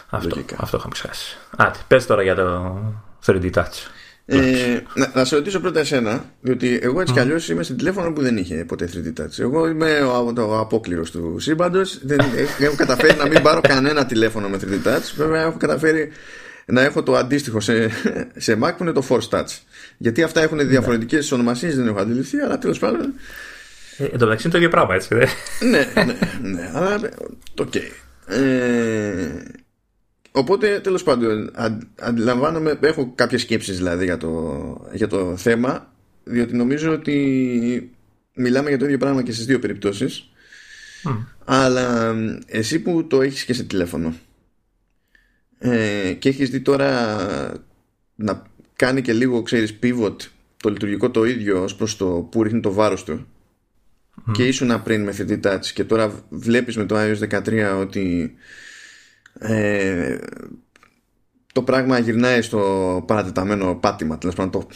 Αυτό, αυτό είχαμε ξεχάσει. Άτε, πες τώρα για το 3D Touch. Ε, να, να σε ρωτήσω πρώτα εσένα, διότι εγώ έτσι mm. κι αλλιώς είμαι στην τηλέφωνο που δεν είχε ποτέ 3D Touch. Εγώ είμαι ο, ο απόκληρος του σύμπαντος. Δεν έχω καταφέρει να μην πάρω κανένα τηλέφωνο με 3D Touch. Βέβαια, έχω καταφέρει να έχω το αντίστοιχο σε, σε Mac που είναι το Force Touch. Γιατί αυτά έχουν διαφορετικές ναι. ονομασίες, δεν έχω αντιληφθεί, αλλά τέλος πάντων. Ε, εν τω μεταξύ είναι το ίδιο πράγμα, έτσι, δε. ναι, ναι, ναι, αλλά OK. Okay. Ε, οπότε τέλος πάντων αντιλαμβάνομαι, έχω κάποιες σκέψεις δηλαδή για το, για το θέμα, διότι νομίζω ότι μιλάμε για το ίδιο πράγμα και στις δύο περιπτώσεις. Αλλά εσύ που το έχεις και σε τηλέφωνο ε, και έχεις δει τώρα να κάνει και λίγο ξέρεις pivot το λειτουργικό το ίδιο ως προς το που ρίχνει το βάρος του. Και ήσουν πριν με 3D Touch και τώρα βλέπεις με το iOS 13 ότι ε, το πράγμα γυρνάει στο παρατεταμένο πάτημα τέλος πάντων το,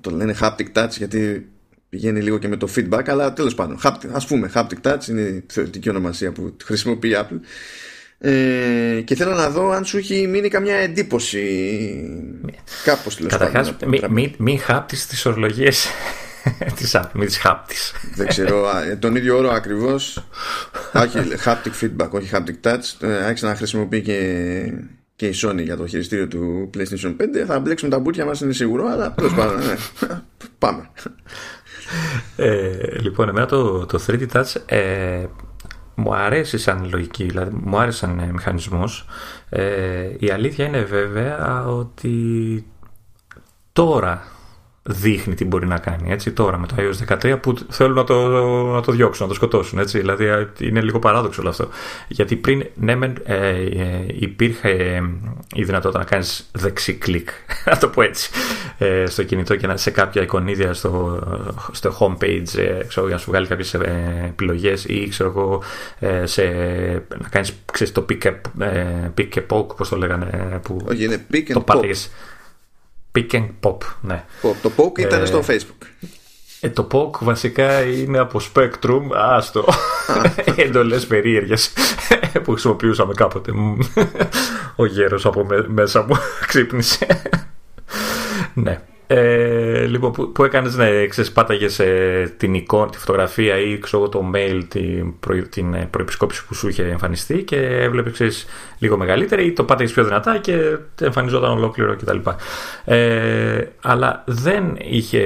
το, λένε haptic touch γιατί πηγαίνει λίγο και με το feedback αλλά τέλος πάντων haptic, ας πούμε haptic touch είναι η θεωρητική ονομασία που χρησιμοποιεί η Apple ε, και θέλω να δω αν σου έχει μείνει καμιά εντύπωση κάπως τέλος Καταρχάς, μην μη, μη χάπτεις τις ορολογίες τη Apple, μην τις χάπτεις. Δεν ξέρω, ε, τον ίδιο όρο ακριβώς. όχι, haptic feedback, όχι haptic touch. Ε, άρχισε να χρησιμοποιεί και, και η Sony για το χειριστήριο του PlayStation 5. Θα μπλέξουμε τα μπουτια μας, είναι σίγουρο, αλλά τέλος πάντων. Ναι. Πάμε. Ε, λοιπόν, εμένα το, το 3D Touch ε, μου αρέσει σαν λογική, δηλαδή μου άρεσε σαν ε, μηχανισμός. Ε, η αλήθεια είναι βέβαια ότι τώρα δείχνει τι μπορεί να κάνει. Έτσι, τώρα με το iOS 13 που θέλουν να το, να το διώξουν, να το σκοτώσουν. Έτσι. Δηλαδή είναι λίγο παράδοξο όλο αυτό. Γιατί πριν, ναι, ε, ε, υπήρχε ε, η δυνατότητα να κάνεις δεξί κλικ, να το πω έτσι, ε, στο κινητό και να, σε κάποια εικονίδια στο, στο homepage ε, ξέρω, για να σου βγάλει κάποιες επιλογές ή ξέρω εγώ σε, να κάνεις το pick, pick and poke, πώς το λέγανε. Που Όχι, είναι pick and το pop. Pick and pop, ναι. Το poke ήταν ε, στο facebook. Ε, το poke βασικά είναι από Spectrum, άστο, εντολές περίεργες που χρησιμοποιούσαμε κάποτε. Ο γέρος από μέσα μου ξύπνησε. ναι. Ε, λοιπόν, που, που έκανες, ναι, ξέρεις, πάταγες ε, την εικόνα, τη φωτογραφία ή ξέρω, το mail, την, προ, την ε, προεπισκόπηση που σου είχε εμφανιστεί και έβλεπε λίγο μεγαλύτερη ή το πάταγες πιο δυνατά και εμφανιζόταν ολόκληρο κτλ. Ε, αλλά δεν είχε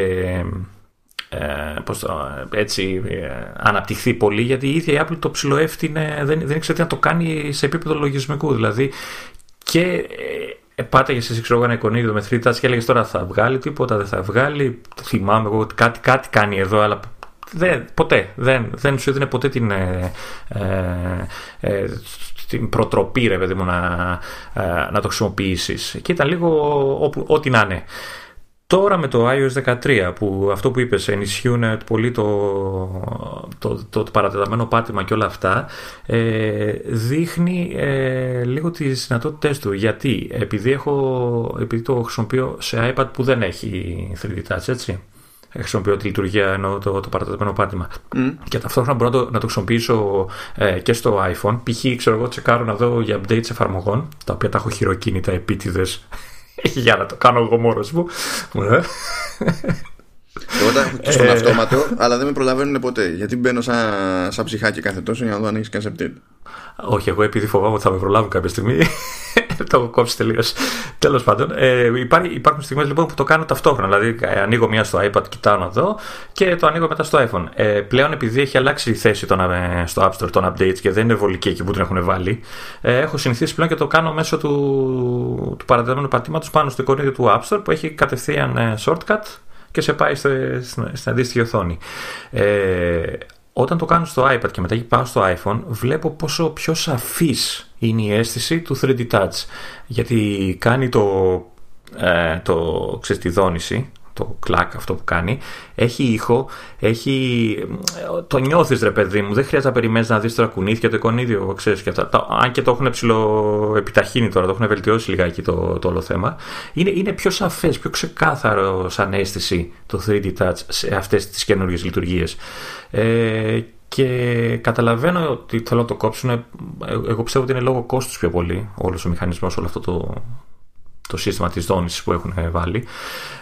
ε, πώς το, έτσι ε, αναπτυχθεί πολύ γιατί η ίδια η Apple το ψιλοέφτεινε δεν, δεν ήξερε τι να το κάνει σε επίπεδο λογισμικού δηλαδή και ε, Επάταγε εσύ, ξέρω ένα εικονίδιο με 3 και έλεγες τώρα θα βγάλει τίποτα, δεν θα βγάλει. Θυμάμαι εγώ ότι κάτι, κάτι κάνει εδώ, αλλά δεν, ποτέ. Δεν, δεν σου έδινε ποτέ την, ε, ε, ε την προτροπή, ρε παιδί μου, να, ε, να το χρησιμοποιήσεις. Και ήταν λίγο όπου, ό,τι να είναι. Τώρα με το iOS 13 που αυτό που είπες ενισχύουν πολύ το, το, το, το παρατεταμένο πάτημα και όλα αυτά ε, δείχνει ε, λίγο τις δυνατότητες του. Γιατί; Επειδή, έχω, επειδή το χρησιμοποιώ σε iPad που δεν έχει 3D Touch έτσι. Χρησιμοποιώ τη λειτουργία ενώ το, το παρατεταμένο πάτημα. Και ταυτόχρονα μπορώ να το, να το χρησιμοποιήσω ε, και στο iPhone. Π.χ. ξέρω εγώ τσεκάρω να δω για updates εφαρμογών τα οποία τα έχω χειροκίνητα επίτηδες για να το κάνω εγώ μόνος μου. Εγώ τα έχω και στον ε, αυτόματο, αλλά δεν με προλαβαίνουν ποτέ. Γιατί μπαίνω σαν, σαν ψυχάκι κάθε τόσο για να δω αν έχεις κάνει update. Όχι, εγώ επειδή φοβάμαι ότι θα με προλάβουν κάποια στιγμή. το έχω κόψει τελείως. Τέλος πάντων, ε, υπάρχει, υπάρχουν στιγμές λοιπόν που το κάνω ταυτόχρονα. Δηλαδή, ε, ανοίγω μία στο iPad, κοιτάω να δω και το ανοίγω μετά στο iPhone. Ε, πλέον, επειδή έχει αλλάξει η θέση των, ε, στο App Store των updates και δεν είναι βολική εκεί που την έχουν βάλει, ε, έχω συνηθίσει πλέον και το κάνω μέσω του, του παραδεδομένου πατήματος πάνω στο εικόνιο του App Store που έχει κατευθείαν ε, shortcut και σε πάει στην αντίστοιχη οθόνη. Ε, όταν το κάνω στο iPad και μετά πάω στο iPhone, βλέπω πόσο πιο σαφής είναι η αίσθηση του 3D Touch. Γιατί κάνει το, ε, το ξέρεις, τη δόνηση το κλακ αυτό που κάνει. Έχει ήχο, έχει... το νιώθεις ρε παιδί μου. Δεν χρειάζεται να περιμένεις να δεις τώρα κουνήθηκε το εικονίδιο, ξέρεις και αυτά. Αν και το έχουν ψηλό επιταχύνει τώρα, το έχουν βελτιώσει λιγάκι το, το όλο θέμα. Είναι, είναι πιο σαφές, πιο ξεκάθαρο σαν αίσθηση το 3D Touch σε αυτές τις καινούργιες λειτουργίες. Ε, και καταλαβαίνω ότι θέλω να το κόψουν. Εγώ πιστεύω ότι είναι λόγω κόστους πιο πολύ όλος ο μηχανισμός, όλο αυτό το, το σύστημα της δόνησης που έχουν βάλει.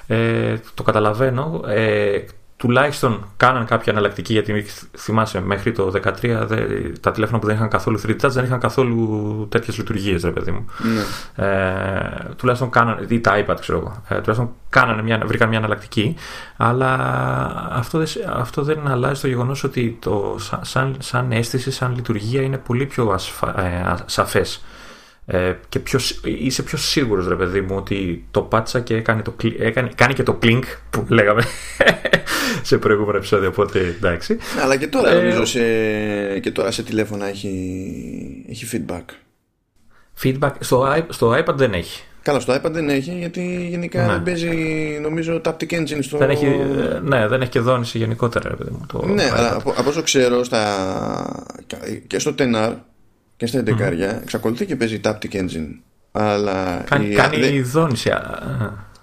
Ε, το καταλαβαίνω. Ε, τουλάχιστον κάναν κάποια αναλλακτική γιατί θυμάσαι μέχρι το 2013 τα τηλέφωνα που δεν είχαν καθόλου 3D touch δεν είχαν καθόλου τέτοιες λειτουργίες, ρε παιδί μου. Ναι. Ε, τουλάχιστον κάναν, ή τα iPad ξέρω εγώ, ε, τουλάχιστον κάνανε μια, βρήκαν μια αναλλακτική, αλλά αυτό δεν, αυτό δεν αλλάζει το γεγονός ότι το, σαν, σαν αίσθηση, σαν λειτουργία είναι πολύ πιο ασφα, ε, σαφές ε, και πιο, είσαι πιο σίγουρος ρε παιδί μου ότι το πάτσα και έκανε το, έκανε, κάνει και το κλινκ που λέγαμε σε προηγούμενο επεισόδιο οπότε εντάξει αλλά και τώρα ε, νομίζω σε, και τώρα σε τηλέφωνα έχει, έχει feedback feedback στο, στο iPad δεν έχει Καλά, στο iPad δεν έχει γιατί γενικά ναι. δεν παίζει νομίζω Taptic Engine στο. Δεν έχει, ναι, δεν έχει και δόνηση γενικότερα. Παιδί μου, το ναι, αλλά από, από όσο ξέρω στα, και στο 10 και στα 11 mm. εξακολουθεί και παίζει Taptic Engine. Αλλά κάνει, η, κάνει δε... δόνηση.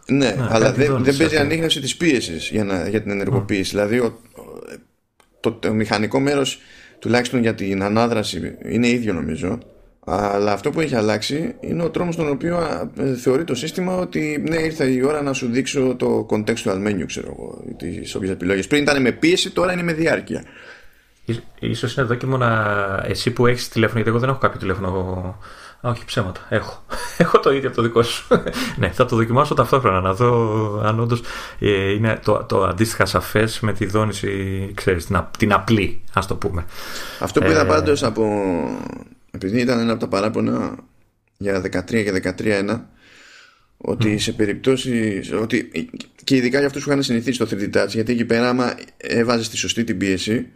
Ναι, ναι αλλά δεν, δεν παίζει ανείχνευση της πίεσης για, για την ενεργοποίηση. Δηλαδή, ο, το, το, μηχανικό μέρος τουλάχιστον για την ανάδραση είναι ίδιο νομίζω. Αλλά αυτό που έχει αλλάξει είναι ο τρόπο στον οποίο θεωρεί το σύστημα ότι ναι, ήρθε η ώρα να σου δείξω το contextual menu, ξέρω εγώ, τις όποιες επιλογές. Πριν ήταν με πίεση, τώρα είναι με διάρκεια. Ίσως είναι δόκιμο να εσύ που έχεις τηλέφωνο, γιατί εγώ δεν έχω κάποιο τηλέφωνο όχι ψέματα. Έχω. Έχω το ίδιο από το δικό σου. ναι, θα το δοκιμάσω ταυτόχρονα να δω αν όντως ε, είναι το, το αντίστοιχα σαφές με τη δόνηση, ξέρεις, την, την απλή, ας το πούμε. Αυτό που είδα ε, πάντως από. Επειδή ήταν ένα από τα παράπονα για 13 και 13.1 ότι σε περιπτώσει. Ότι, και ειδικά για αυτούς που είχαν συνηθίσει το 3D Touch, γιατί εκεί πέρα, άμα έβαζες τη σωστή την πίεση,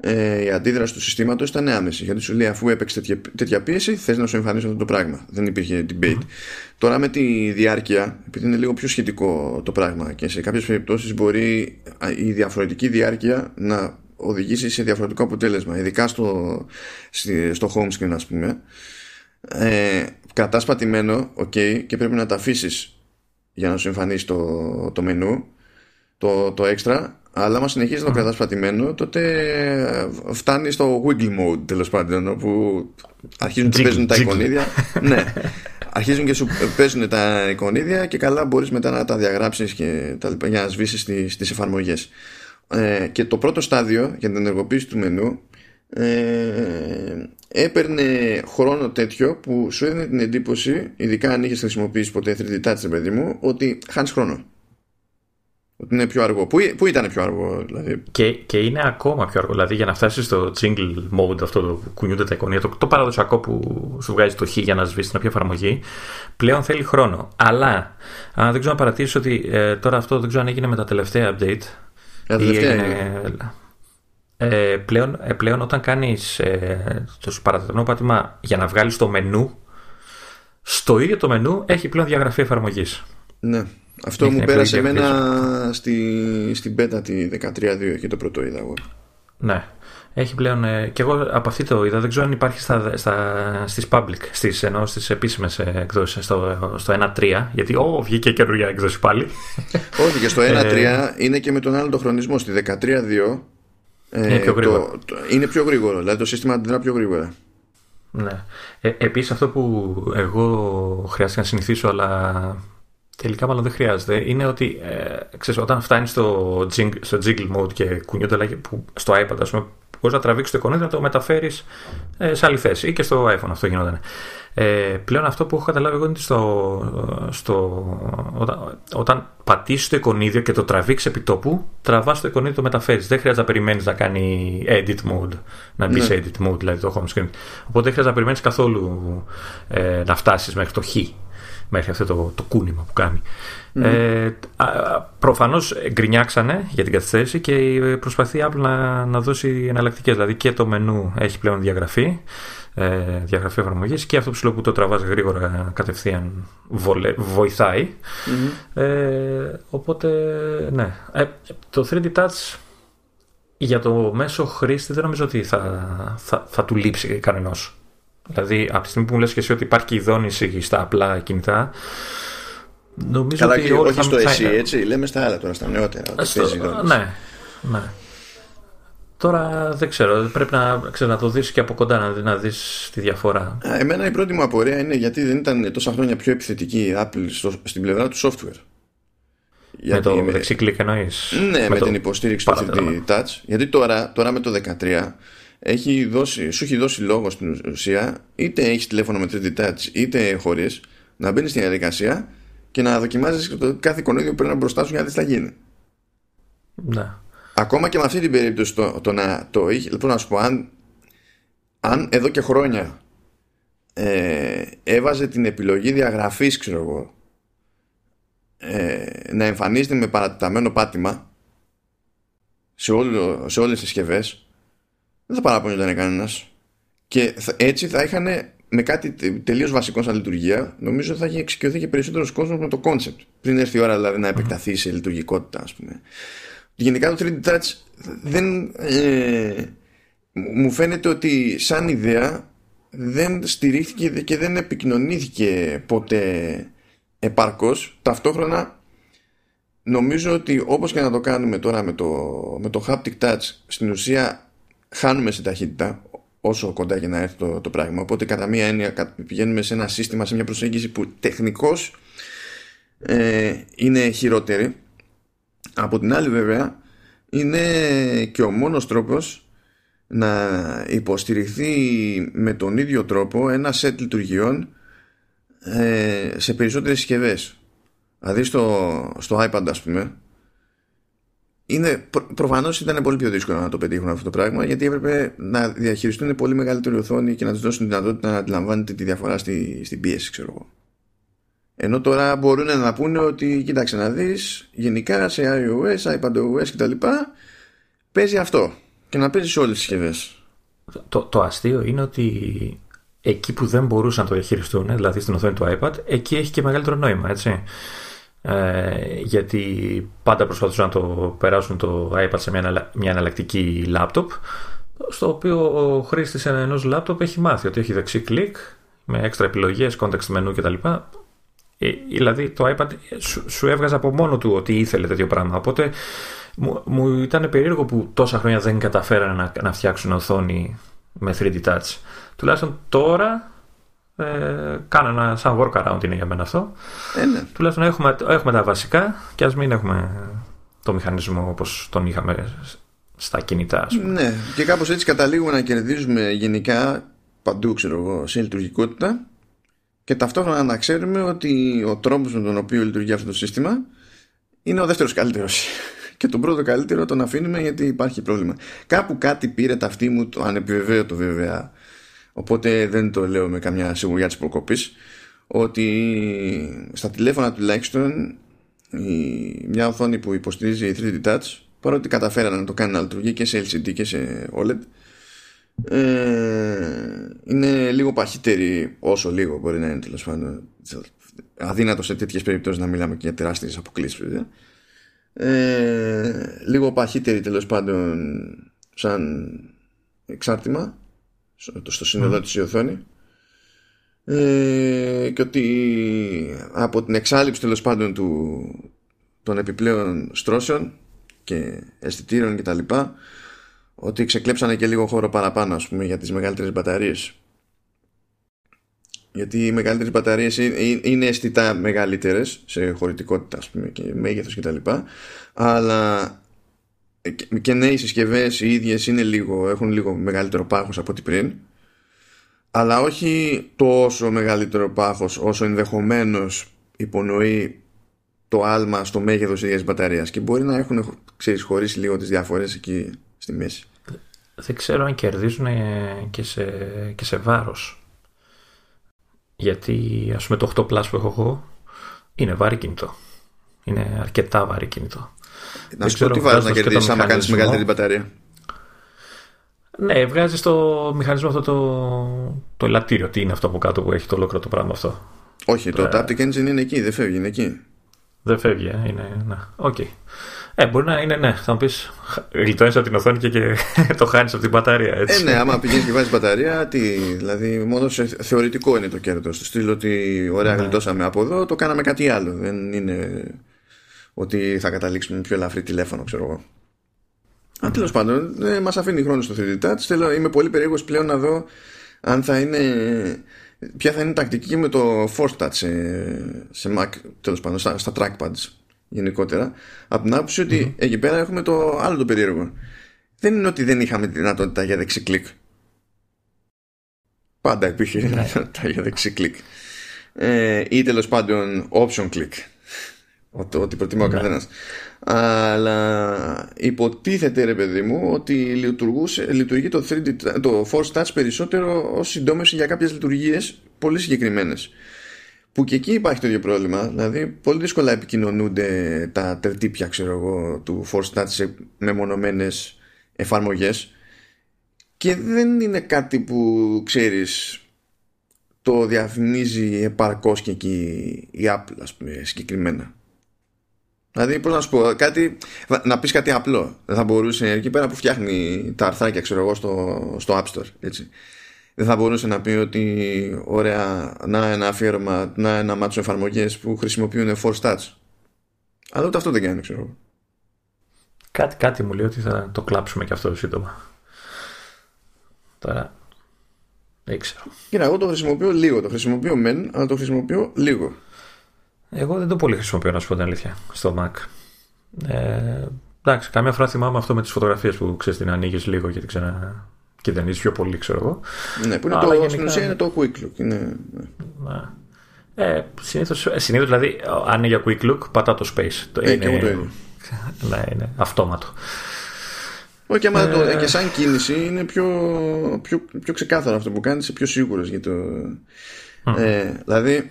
ε, η αντίδραση του συστήματος ήταν άμεση. Γιατί σου λέει, αφού έπαιξε τέτοια, τέτοια πίεση, θες να σου εμφανίσει αυτό το πράγμα. Δεν υπήρχε debate. Τώρα με τη διάρκεια, επειδή είναι λίγο πιο σχετικό το πράγμα και σε κάποιες περιπτώσεις μπορεί η διαφορετική διάρκεια να οδηγήσει σε διαφορετικό αποτέλεσμα. Ειδικά στο, στο home screen, ας πούμε. Ε, κρατάς πατημένο, ok, και πρέπει να τα αφήσεις για να σου εμφανίσει το, το μενού, το, το extra, αλλά άμα συνεχίζεις να το κρατάς πατημένο, τότε φτάνει στο wiggle mode τέλος πάντων, όπου αρχίζουν και παίζουν τα εικονίδια. ναι, αρχίζουν και σου παίζουν τα εικονίδια και καλά μπορείς μετά να τα διαγράψεις και τα λοιπά, για να σβήσεις τις, τις εφαρμογές. Ε, και το πρώτο στάδιο για την ενεργοποίηση του μενού ε, έπαιρνε χρόνο τέτοιο που σου έδινε την εντύπωση, ειδικά αν είχες χρησιμοποιήσει ποτέ 3D Touch, παιδί μου, ότι χάνεις χρόνο. Ότι είναι πιο αργό. Πού, πού ήταν πιο αργό, δηλαδή; Και, και είναι ακόμα πιο αργό. Δηλαδή για να φτάσεις στο jingle mode, αυτό το κουνιούνται τα εικονία, το, το παραδοσιακό που σου βγάζει το χ για να σβήσεις την οποία εφαρμογή, πλέον θέλει χρόνο. Αλλά, αν δεν ξέρω να παρατηρήσει ότι ε, τώρα αυτό δεν ξέρω αν έγινε με τα τελευταία update. Ε, τελευταία έγινε. Ε, πλέον, ε, πλέον όταν κάνεις ε, το παραδοσιακό πάτημα για να βγάλεις το μενού στο ίδιο το μενού έχει πλέον διαγραφή εφαρμογής ναι αυτό μου πέρασε εμένα στη, στην πέτα τη 13.2 και το πρώτο είδα εγώ ναι έχει πλέον, ε, και εγώ από αυτή το είδα, δεν ξέρω αν υπάρχει στα, στα, στις public, στις, ενώ στις επίσημες εκδόσεις στο, στο 1.3, γιατί ό, βγήκε καινούργια εκδόση πάλι. Όχι, και στο 1.3 ε, είναι και με τον άλλο το χρονισμό. Στη 13.2 είναι πιο γρήγορο. Το, είναι πιο γρήγορο, δηλαδή το σύστημα αντιδρά πιο γρήγορα. Ναι. Ε, Επίσης, αυτό που εγώ χρειάστηκε να συνηθίσω, αλλά τελικά μάλλον δεν χρειάζεται, είναι ότι ε, ξέρεις, όταν φτάνει στο, jing, στο jiggle mode και κουνιούνται που στο iPad, ας πούμε, μπορείς να τραβήξεις το εικονίδιο να το μεταφέρεις ε, σε άλλη θέση ή και στο iPhone αυτό γινόταν. Ε, πλέον αυτό που έχω καταλάβει εγώ είναι ότι στο, στο, όταν, όταν πατήσεις το εικονίδιο και το τραβήξεις επί τόπου, τραβάς το εικονίδιο το μεταφέρεις. Δεν χρειάζεται να περιμένεις να κάνει edit mode, να μπεις ναι. σε edit mode, δηλαδή το home screen. Οπότε δεν χρειάζεται να περιμένεις καθόλου ε, να φτάσεις μέχρι το χ, μέχρι αυτό το, το κούνημα που κάνει. Mm. Ε, Προφανώς γκρινιάξανε για την καθυστέρηση και προσπαθεί απλά να, να δώσει εναλλακτικές. Δηλαδή και το μενού έχει πλέον διαγραφή ε, διαγραφή εφαρμογής και αυτό που σου λέω που το τραβάς γρήγορα κατευθείαν βοηθάει. Ε, οπότε, ναι. Ε, το 3D Touch για το μέσο χρήστη δεν νομίζω ότι θα, θα, θα του λείψει κανένα. Δηλαδή, από τη στιγμή που μου λες και εσύ ότι υπάρχει η δόνηση στα απλά κινητά, νομίζω Καλά, ότι. Και όχι στο εσύ, έτσι. Λέμε στα άλλα τώρα, στα νεότερα. Στο, ναι, ναι. Τώρα δεν ξέρω, πρέπει να, ξέρω, να το δεις και από κοντά να, να δεις τη διαφορά. Εμένα η πρώτη μου απορία είναι γιατί δεν ήταν τόσα χρόνια πιο επιθετική η Apple στο, στην πλευρά του software. Γιατί με το με... δεξί κλικ εννοείς. Ναι, με, την υποστήριξη του 3D Touch. Γιατί τώρα, τώρα με το 13 έχει δώσει, σου έχει δώσει λόγο στην ουσία είτε έχεις τηλέφωνο με 3D Touch είτε χωρίς να μπαίνεις στην διαδικασία και να δοκιμάζεις κάθε εικονίδιο που πρέπει να μπροστά σου για να δεις τι θα γίνει. Ναι ακόμα και με αυτή την περίπτωση το, το να το είχε, λοιπόν να σου πω, αν, αν εδώ και χρόνια ε, έβαζε την επιλογή διαγραφής, ξέρω εγώ, ε, να εμφανίζεται με παρατεταμένο πάτημα σε, όλο, σε όλες τις συσκευές, δεν θα παραπονιόταν κανένας. Και έτσι θα είχαν με κάτι τελείως βασικό σαν λειτουργία, νομίζω θα είχε εξοικειωθεί και περισσότερος κόσμος με το κόνσεπτ. Πριν έρθει η ώρα δηλαδή να επεκταθεί σε λειτουργικότητα, ας πούμε γενικά το 3D Touch δεν ε, μου φαίνεται ότι σαν ιδέα δεν στηρίχθηκε και δεν επικοινωνήθηκε ποτέ επαρκώς ταυτόχρονα νομίζω ότι όπως και να το κάνουμε τώρα με το, με το haptic touch στην ουσία χάνουμε σε ταχύτητα όσο κοντά και να έρθει το, το πράγμα οπότε κατά μία έννοια πηγαίνουμε σε ένα σύστημα σε μια προσέγγιση που τεχνικώς ε, είναι χειρότερη από την άλλη βέβαια είναι και ο μόνος τρόπος να υποστηριχθεί με τον ίδιο τρόπο ένα σετ λειτουργιών ε, σε περισσότερες συσκευές. Δηλαδή στο, στο iPad ας πούμε είναι, προ, προφανώς ήταν πολύ πιο δύσκολο να το πετύχουν αυτό το πράγμα γιατί έπρεπε να διαχειριστούν πολύ μεγαλύτερη οθόνη και να τους δώσουν τη δυνατότητα να αντιλαμβάνεται τη διαφορά στη, στην πίεση ξέρω εγώ. Ενώ τώρα μπορούν να πούνε ότι κοίταξε να δεις γενικά σε iOS, iPadOS κτλ παίζει αυτό και να παίζει σε όλες τις συσκευές. Το, το αστείο είναι ότι εκεί που δεν μπορούσαν να το διαχειριστούν, δηλαδή στην οθόνη του iPad, εκεί έχει και μεγαλύτερο νόημα, έτσι. Ε, γιατί πάντα προσπαθούσαν να το περάσουν το iPad σε μια, μια εναλλακτική laptop στο οποίο ο χρήστης ενός laptop έχει μάθει ότι έχει δεξί κλικ με έξτρα επιλογές, context menu κτλ. Ε, δηλαδή το iPad σου, σου έβγαζε από μόνο του ότι ήθελε τέτοιο πράγμα. Οπότε μου, μου ήταν περίεργο που τόσα χρόνια δεν καταφέρανε να, να φτιάξουν οθόνη με 3D touch. Τουλάχιστον τώρα ε, κάνω ένα σαν workaround είναι για μένα αυτό. Ε, ναι. Τουλάχιστον έχουμε, έχουμε τα βασικά και ας μην έχουμε το μηχανισμό όπως τον είχαμε στα κινητά. Ας πούμε. Ναι, και κάπως έτσι καταλήγουμε να κερδίζουμε γενικά παντού ξέρω εγώ σε λειτουργικότητα και ταυτόχρονα να ξέρουμε ότι ο τρόπος με τον οποίο λειτουργεί αυτό το σύστημα είναι ο δεύτερος καλύτερος και τον πρώτο καλύτερο τον αφήνουμε γιατί υπάρχει πρόβλημα. Κάπου κάτι πήρε ταυτί μου, το ανεπιβεβαίωτο βέβαια, οπότε δεν το λέω με καμιά σιγουριά της προκοπής, ότι στα τηλέφωνα τουλάχιστον η, μια οθόνη που υποστηρίζει 3D Touch, παρότι καταφέρανε να το κάνει να λειτουργεί και σε LCD και σε OLED, ε, είναι λίγο παχύτερη, όσο λίγο μπορεί να είναι τέλος πάντων. Αδύνατο σε τέτοιες περιπτώσεις να μιλάμε και για τεράστιες αποκλήσεις, βέβαια ε, λίγο παχύτερη τέλος πάντων σαν εξάρτημα στο σύνολό mm. της η οθόνη ε, και ότι από την εξάλληψη τέλος πάντων του, των επιπλέον στρώσεων και αισθητήρων και τα λοιπά ότι ξεκλέψανε και λίγο χώρο παραπάνω ας πούμε για τις μεγαλύτερες μπαταρίες γιατί οι μεγαλύτερες μπαταρίες είναι αισθητά μεγαλύτερες σε χωρητικότητα ας πούμε, και μέγεθος κτλ. Αλλά και ναι οι συσκευές οι ίδιες είναι λίγο, έχουν λίγο μεγαλύτερο πάχος από ό,τι πριν αλλά όχι τόσο μεγαλύτερο πάχος όσο ενδεχομένως υπονοεί το άλμα στο μέγεθος ίδιας μπαταρίας και μπορεί να έχουν ξέρεις, χωρίσει λίγο τις διαφορές εκεί στη μέση. Δεν ξέρω αν κερδίζουν και σε, και σε βάρος γιατί ας πούμε το 8 Plus που έχω εγώ είναι βάρη κινητό. Είναι αρκετά βάρη κινητό. Να σου πω τι βάζεις να κερδίσεις άμα κάνεις μεγαλύτερη μπαταρία. Ναι, βγάζεις το μηχανισμό αυτό το, το ελαττήριο. Τι είναι αυτό από κάτω που έχει το ολόκληρο το πράγμα αυτό; Όχι, το Taptic Engine είναι εκεί, δεν φεύγει, είναι εκεί. Δεν φεύγει, ε, είναι. Ναι. Okay. Ε, μπορεί να είναι, ναι. Θα μου πεις, γλιτώνεις από την οθόνη και, και το χάνεις από την μπαταρία. Έτσι. Ε, ναι, άμα πηγαίνεις και βάζεις μπαταρία, τι, δηλαδή μόνο σε θεωρητικό είναι το κέρδος. Στο στυλ ότι ωραία, ναι. γλιτώσαμε από εδώ, το κάναμε κάτι άλλο. Δεν είναι ότι θα καταλήξουμε με πιο ελαφρύ τηλέφωνο, ξέρω εγώ. Αν τέλος πάντων, ε, μας αφήνει χρόνο στο 3D Touch. Θέλω, είμαι πολύ περίεργος πλέον να δω αν θα είναι. Ποια θα είναι η τακτική με το Force Touch σε, σε Mac, τέλος πάντων, στα, στα trackpads γενικότερα από την άποψη ότι εκεί πέρα έχουμε το άλλο το περίεργο δεν είναι ότι δεν είχαμε τη δυνατότητα για δεξί κλικ πάντα υπήρχε ναι. δυνατότητα για δεξί κλικ ε, ή τέλος πάντων option click ό,τι προτιμά ο ναι. καθένα. Αλλά υποτίθεται ρε παιδί μου ότι λειτουργεί το, 3D, το Force Touch περισσότερο ως συντόμευση για κάποιες λειτουργίες πολύ συγκεκριμένες που και εκεί υπάρχει το ίδιο πρόβλημα. Δηλαδή, πολύ δύσκολα επικοινωνούνται τα τερτύπια, ξέρω εγώ, του Force Touch σε μεμονωμένες εφαρμογές και δεν είναι κάτι που ξέρεις το διαφημίζει επαρκώς και εκεί η Apple ας πούμε συγκεκριμένα δηλαδή πώς να σου πω κάτι, να πεις κάτι απλό δεν θα μπορούσε εκεί πέρα που φτιάχνει τα αρθράκια ξέρω εγώ στο, στο App Store έτσι δεν θα μπορούσε να πει ότι ωραία, να ένα αφιέρωμα, να ένα μάτσο εφαρμογές που χρησιμοποιούν force touch. Αλλά ούτε αυτό δεν κάνει, ξέρω. Κάτι, κάτι μου λέει ότι θα το κλάψουμε και αυτό σύντομα. Τώρα δεν ξέρω. Κοίτα, εγώ το χρησιμοποιώ λίγο. Το χρησιμοποιώ μεν, αλλά το χρησιμοποιώ λίγο. Εγώ δεν το πολύ χρησιμοποιώ, να σου πω την αλήθεια, στο Mac. Ε, εντάξει, καμιά φορά θυμάμαι αυτό με τις φωτογραφίες που ξέρεις την ανοίγεις λίγο και την ξανα και δεν είσαι πιο πολύ, ξέρω εγώ. Ναι, που είναι το, γενικά... στην ουσία είναι το quick look. Είναι... Ναι. Ε, συνήθως, ε, συνήθως, δηλαδή, αν είναι για quick look, πατά το space. Το ε, είναι, και το ίδιο. Ναι, είναι αυτόματο. Όχι, άμα το, ε, και σαν κίνηση είναι πιο, πιο, πιο ξεκάθαρο αυτό που κάνεις, είσαι πιο σίγουρος για το... Ε, δηλαδή,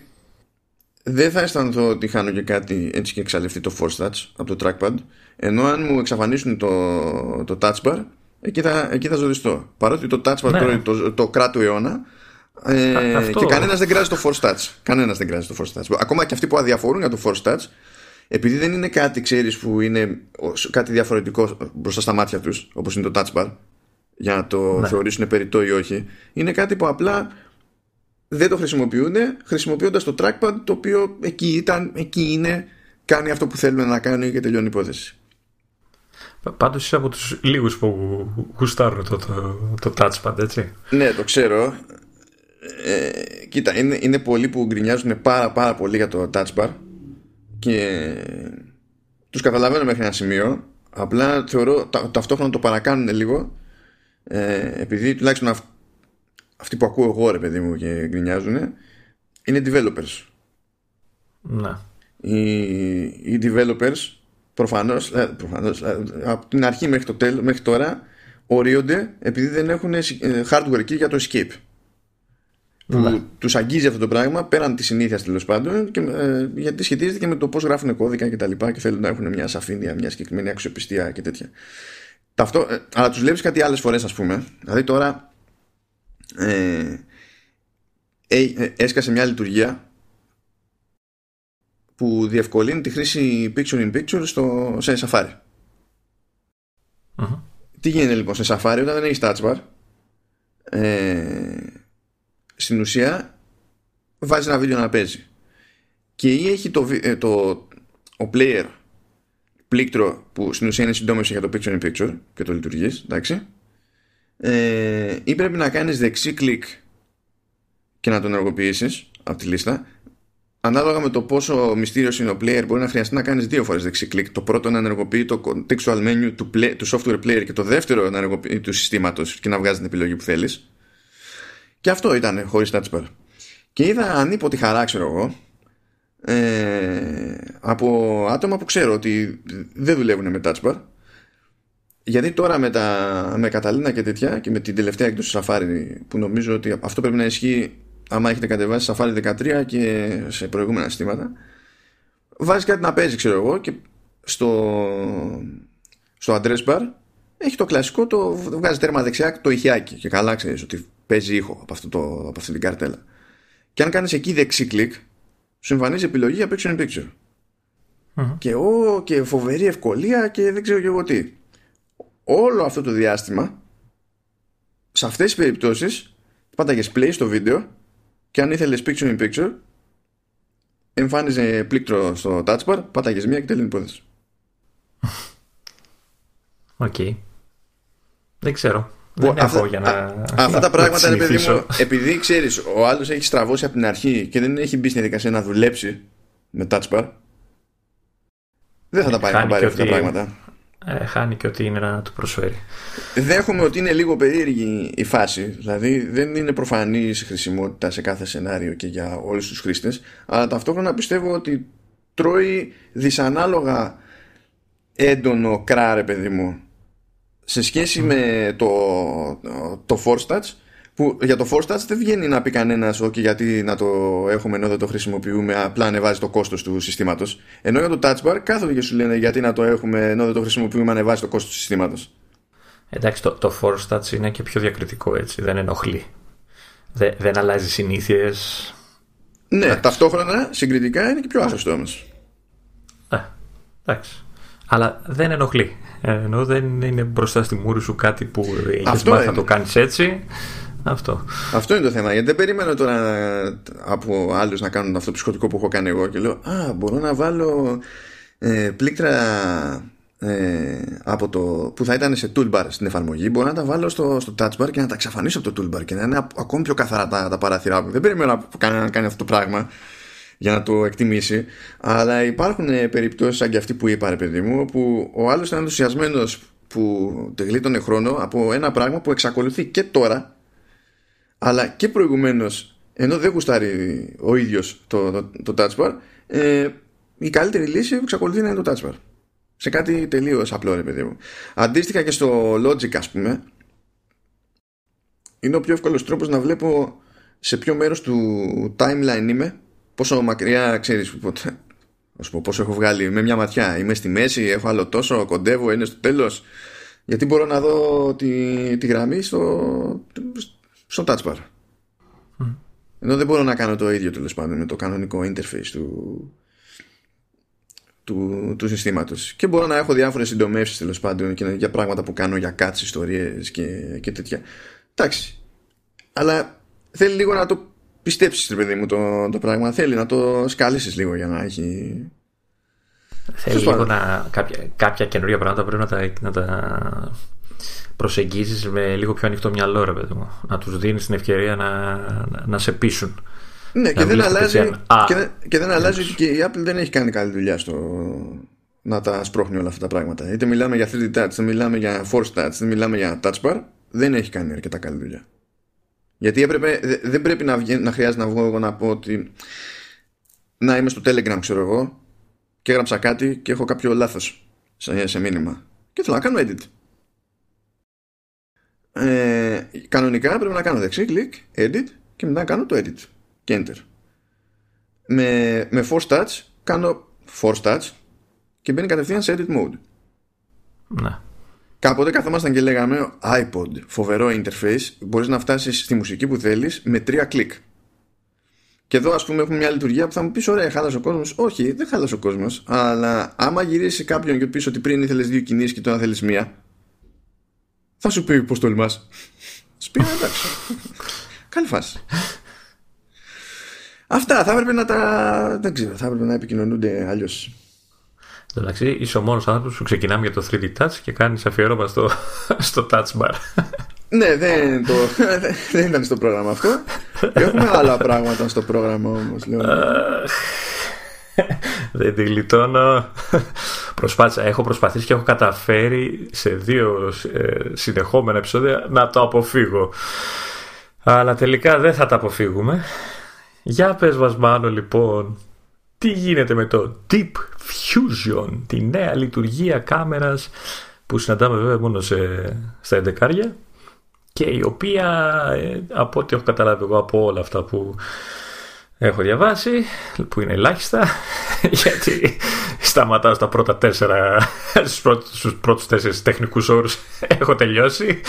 δεν θα αισθανθώ ότι χάνω και κάτι έτσι και εξαλειφθεί το force touch από το trackpad, ενώ αν μου εξαφανίσουν το, το touch bar, εκεί θα, εκεί θα ζοριστώ. Παρότι το touch bar ναι. το, το κράτο αιώνα, ε, και κανένας δεν κράζει το force touch. Κανένας δεν κράζει το force touch. Ακόμα και αυτοί που αδιαφορούν για το force touch, επειδή δεν είναι κάτι, ξέρεις, που είναι κάτι διαφορετικό μπροστά στα μάτια τους, όπως είναι το touch bar, για να το ναι. θεωρήσουν περιττό ή όχι, είναι κάτι που απλά δεν το χρησιμοποιούν χρησιμοποιώντας το trackpad το οποίο εκεί ήταν, εκεί είναι, κάνει αυτό που θέλουν να κάνει και τελειώνει η υπόθεση. Πάντως είσαι από τους λίγους που γουστάρουν το, το, το touchpad, έτσι. Ναι, το ξέρω. Ε, κοίτα, είναι, είναι πολλοί που γκρινιάζουν πάρα πάρα πολύ για το touch bar και τους καταλαβαίνω μέχρι ένα σημείο απλά θεωρώ τα, ταυτόχρονα το παρακάνουν λίγο ε, επειδή τουλάχιστον αυτοί που ακούω εγώ ρε παιδί μου και γκρινιάζουν είναι developers ναι. οι, οι developers προφανώς, ε, προφανώς ε, από την αρχή μέχρι, το τέλ, μέχρι τώρα ορίονται επειδή δεν έχουν ε, hardware key για το escape που ναι. τους αγγίζει αυτό το πράγμα πέραν τη συνήθεια τέλος πάντων και, ε, γιατί σχετίζεται και με το πώς γράφουν κώδικα και τα λοιπά και θέλουν να έχουν μια σαφήνεια, μια συγκεκριμένη αξιοπιστία και τέτοια. Ταυτό, ε, αλλά τους βλέπεις κάτι άλλες φορές ας πούμε δηλαδή τώρα ε, ε, έσκασε μια λειτουργία που διευκολύνει τη χρήση picture in picture στο, σε Safari. Τι γίνεται λοιπόν σε Safari όταν δεν έχεις touch bar ε, στην ουσία βάζεις ένα βίντεο να παίζει. Και ή έχει το, ε, το, ο player πλήκτρο που στην ουσία είναι συντόμευση για το picture in picture και το λειτουργείς εντάξει ε, ή πρέπει να κάνεις δεξί κλικ και να τον ενεργοποιήσεις από τη λίστα. Ανάλογα με το πόσο μυστήριος είναι ο player μπορεί να χρειαστεί να κάνεις δύο φορές δεξί κλικ. Το πρώτο να ενεργοποιεί το contextual menu του, play, του software player και το δεύτερο να ενεργοποιεί του συστήματος και να βγάζει την επιλογή που θέλεις. Και αυτό ήταν χωρίς touch bar και είδα ανίποτη χαρά ξέρω εγώ ε, από άτομα που ξέρω ότι δεν δουλεύουν με touch bar γιατί τώρα με, τα, με Καταλήνα και τέτοια και με την τελευταία έκδοση Safari που νομίζω ότι αυτό πρέπει να ισχύει άμα έχετε κατεβάσει Safari 13 και σε προηγούμενα συστήματα βάζεις κάτι να παίζει ξέρω εγώ και στο, στο address bar έχει το κλασικό το βγάζει τέρμα δεξιά το ηχιάκι. Και καλά ξέρεις ότι παίζει ήχο από, αυτό το, από αυτή την καρτέλα. Και αν κάνεις εκεί δεξί κλικ σου εμφανίζει επιλογή για picture in picture και, ο, και φοβερή ευκολία και δεν ξέρω και εγώ τι όλο αυτό το διάστημα σε αυτές τις περιπτώσεις πάταγες play στο βίντεο και αν ήθελες picture in picture εμφάνιζε πλήκτρο στο touch bar πάταγες μία και τέλος η υπόθεση. OK. Okay. Δεν ξέρω. Δεν αυτά, για να, αυτά τα πράγματα είναι παιδί μου επειδή ξέρεις ο άλλος έχει στραβώσει από την αρχή και δεν έχει μπει στην διαδικασία να δουλέψει με touch bar δεν θα τα πάρει, πάρει αυτά τα πράγματα ε, χάνει και ότι είναι να του προσφέρει. Δέχομαι ότι είναι λίγο περίεργη η φάση. Δηλαδή δεν είναι προφανή η χρησιμότητα σε κάθε σενάριο και για όλους τους χρήστες αλλά ταυτόχρονα πιστεύω ότι τρώει δυσανάλογα έντονο κράρε παιδί μου σε σχέση με το, το Force Touch που για το Force Touch δεν βγαίνει να πει κανένας όχι γιατί να το έχουμε ενώ δεν το χρησιμοποιούμε απλά ανεβάζει το κόστος του συστήματος ενώ για το Touch Bar κάθονται και σου λένε γιατί να το έχουμε ενώ δεν το χρησιμοποιούμε ανεβάζει το κόστος του συστήματος Εντάξει το, το Force Touch είναι και πιο διακριτικό έτσι δεν ενοχλεί. Δεν, δεν αλλάζει συνήθειες. Ναι εντάξει. ταυτόχρονα συγκριτικά είναι και πιο άχρηστο όμως. Ε, εντάξει. Αλλά δεν ενοχλεί. Ενώ δεν είναι μπροστά στη μούρη σου κάτι που έχεις μάθει να το κάνεις έτσι αυτό. Αυτό είναι το θέμα. Γιατί δεν περιμένω τώρα από άλλους να κάνουν αυτό το ψυχοτικό που έχω κάνει εγώ και λέω Α, μπορώ να βάλω ε, πλήκτρα ε, από το, που θα ήταν σε toolbar στην εφαρμογή. Μπορώ να τα βάλω στο, στο touchbar και να τα εξαφανίσω από το toolbar και να είναι ακόμη πιο καθαρά τα, τα παράθυρά μου. Δεν περιμένω να κάνει, να κάνει αυτό το πράγμα για να το εκτιμήσει. Αλλά υπάρχουν περιπτώσεις σαν και αυτή που είπα, ρε παιδί μου, όπου ο άλλος ήταν ενθουσιασμένος που γλίτωνε χρόνο από ένα πράγμα που εξακολουθεί και τώρα αλλά και προηγουμένως ενώ δεν γουστάρει ο ίδιος το, το, το touch bar ε, η καλύτερη λύση εξακολουθεί να είναι το touch bar. Σε κάτι τελείως απλό ρε παιδί μου. Αντίστοιχα και στο logic ας πούμε είναι ο πιο εύκολος τρόπος να βλέπω σε ποιο μέρος του timeline είμαι πόσο μακριά ξέρεις σου πω πόσο έχω βγάλει με μια ματιά. Είμαι στη μέση, έχω άλλο τόσο κοντεύω, είναι στο τέλος. Γιατί μπορώ να δω τη, τη γραμμή στο, στο touch bar. Mm. ενώ δεν μπορώ να κάνω το ίδιο τέλος πάντων με το κανονικό interface του, του, του συστήματος. Και μπορώ να έχω διάφορες συντομεύσεις τέλος πάντων και για πράγματα που κάνω για cuts, ιστορίες και, και τέτοια. Εντάξει. Αλλά θέλει λίγο να το πιστέψεις παιδί μου το, το πράγμα. Θέλει να το σκάλισεις λίγο για να έχει θέλει λίγο να, κάποια, κάποια καινούργια πράγματα πρέπει να τα, να τα προσεγγίσεις με λίγο πιο ανοιχτό μυαλό ρε παιδί μου να τους δίνεις την ευκαιρία να, να, να σε πείσουν ναι, και δεν, αλλάζει, και, και δεν αλλάζει ότι και η Apple δεν έχει κάνει καλή δουλειά στο να τα σπρώχνει όλα αυτά τα πράγματα. Είτε μιλάμε για 3D touch, είτε μιλάμε για force touch, είτε μιλάμε για touch bar, δεν έχει κάνει αρκετά καλή δουλειά. Γιατί έπρεπε, δεν πρέπει να, βγει, να χρειάζεται να βγω εγώ να πω ότι να είμαι στο Telegram, ξέρω εγώ, και έγραψα κάτι και έχω κάποιο λάθος σε, σε μήνυμα. Και θέλω να κάνω edit. Ε, κανονικά πρέπει να κάνω δεξί κλικ, edit και μετά να κάνω το edit και enter. Με, με force touch κάνω force touch και μπαίνει κατευθείαν σε edit mode. Ναι. Κάποτε καθόμασταν και λέγαμε iPod, φοβερό interface, μπορείς να φτάσεις στη μουσική που θέλεις με τρία κλικ. Και εδώ ας πούμε έχουμε μια λειτουργία που θα μου πεις ωραία χάλασε ο κόσμος. Όχι, δεν χάλασε ο κόσμος, αλλά άμα γυρίσει κάποιον και πεις ότι πριν ήθελες δύο κινήσεις και τώρα θέλεις μία, θα σου πει πως τολμάς. Σου πει εντάξει. Καλή φάση. Αυτά θα έπρεπε να τα. Δεν ξέρω, θα έπρεπε να επικοινωνούνται αλλιώς. Εντάξει, είσαι ο μόνος άνθρωπος που ξεκινάμε για το 3D Touch και κάνεις αφιέρωμα στο, στο Touch Bar. Ναι, δεν, το, δεν ήταν στο πρόγραμμα αυτό. Έχουμε άλλα πράγματα στο πρόγραμμα όμως. Δεν τη γλιτώνω. Προσπάθησα, έχω προσπαθήσει και έχω καταφέρει σε δύο ε, συνεχόμενα επεισόδια να το αποφύγω. Αλλά τελικά δεν θα τα αποφύγουμε. Για πες μας Μάνο λοιπόν, τι γίνεται με το Deep Fusion, τη νέα λειτουργία κάμερας που συναντάμε βέβαια μόνο σε, στα 11 και η οποία ε, από ό,τι έχω καταλάβει εγώ από όλα αυτά που έχω διαβάσει που είναι ελάχιστα γιατί σταματάω στα πρώτα τέσσερα στους πρώτους, στους πρώτους τέσσερις τεχνικούς όρους έχω τελειώσει.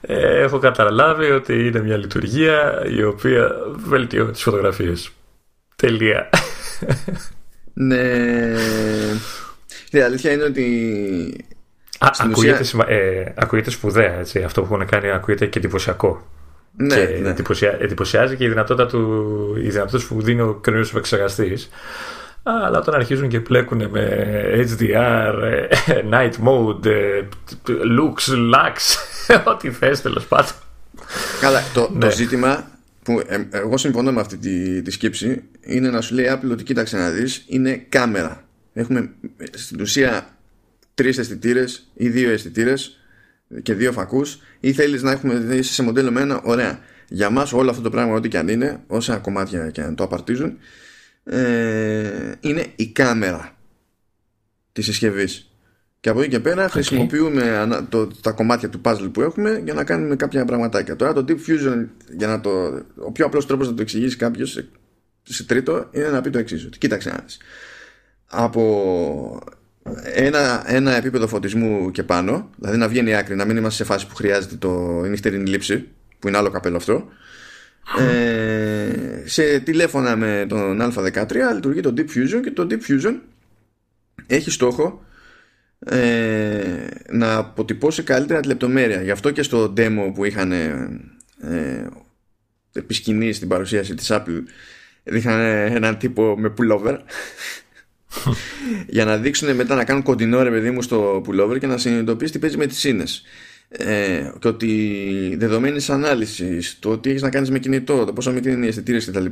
Ε, έχω καταλάβει ότι είναι μια λειτουργία η οποία βελτιώνει τις φωτογραφίες. Τελεία. Ναι. Η αλήθεια είναι ότι Α, ακούγεται, ουσία... ε, ακούγεται σπουδαία έτσι. αυτό που έχουν κάνει ακούγεται και εντυπωσιακό ναι, και ναι. εντυπωσια... εντυπωσιάζει και η δυνατότητα, του... η δυνατότητα που δίνει ο καινούριο επεξεργαστής. Αλλά όταν αρχίζουν και πλέκουν με HDR, ε, night mode, ε, lux, lux, ό,τι θες τέλος πάντων. Καλά, το, ναι. το ζήτημα που ε, εγώ συμφωνώ με αυτή τη, τη σκέψη είναι να σου λέει Apple ότι κοίταξε να δεις είναι κάμερα. Έχουμε στην ουσία τρεις αισθητήρες ή δύο αισθητήρες και δύο φακούς ή θέλεις να έχουμε δει σε μοντέλο με ένα ωραία. Για μας όλο αυτό το πράγμα ό,τι και αν είναι όσα κομμάτια και αν το απαρτίζουν ε, είναι η κάμερα της συσκευής. Και από εκεί και πέρα χρησιμοποιούμε το, τα κομμάτια του puzzle που έχουμε για να κάνουμε κάποια πραγματάκια. Τώρα το Deep Fusion, για να το, ο πιο απλός τρόπος να το εξηγήσει κάποιος σε, σε τρίτο είναι να πει το εξής. Ότι κοίταξε να Από ένα, ένα επίπεδο φωτισμού και πάνω, δηλαδή να βγαίνει άκρη, να μην είμαστε σε φάση που χρειάζεται το νυχτερινή λήψη, που είναι άλλο καπέλο αυτό, ε, σε τηλέφωνα με τον Α13 λειτουργεί το Deep Fusion και το Deep Fusion έχει στόχο ε, να αποτυπώσει καλύτερα τη λεπτομέρεια. Γι' αυτό και στο demo που είχαν ε, επισκηνή στην παρουσίαση της Apple δείχναν έναν τύπο με pullover για να δείξουν μετά να κάνουν κοντινό ρε παιδί μου στο pullover και να συνειδητοποιήσει τι παίζει με τις σύνες ε, και ότι δεδομένη ανάλυσης, το ότι έχεις να κάνεις με κινητό, το πόσο μικρή είναι οι αισθητήρε κτλ.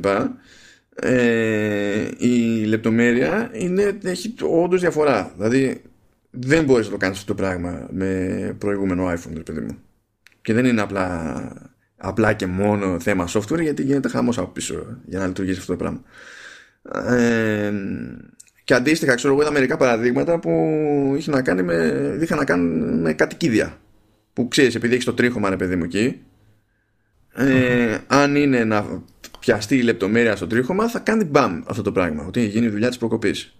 Ε, η λεπτομέρεια είναι, έχει όντως διαφορά. Δηλαδή, δεν μπορείς να το κάνεις αυτό το πράγμα με προηγούμενο iPhone, παιδί μου. Και δεν είναι απλά, απλά και μόνο θέμα software, γιατί γίνεται χαμός από πίσω για να λειτουργήσει αυτό το πράγμα. Ε, και αντίστοιχα, ξέρω εγώ, είδα μερικά παραδείγματα που είχε να κάνει με, είχαν να κάνουν με κατοικίδια. Που ξέρεις, επειδή έχεις το τρίχωμα, ρε παιδί μου εκεί, ε, αν είναι να πιαστεί η λεπτομέρεια στο τρίχωμα, θα κάνει μπαμ αυτό το πράγμα. Ότι γίνει η δουλειά της προκοπής.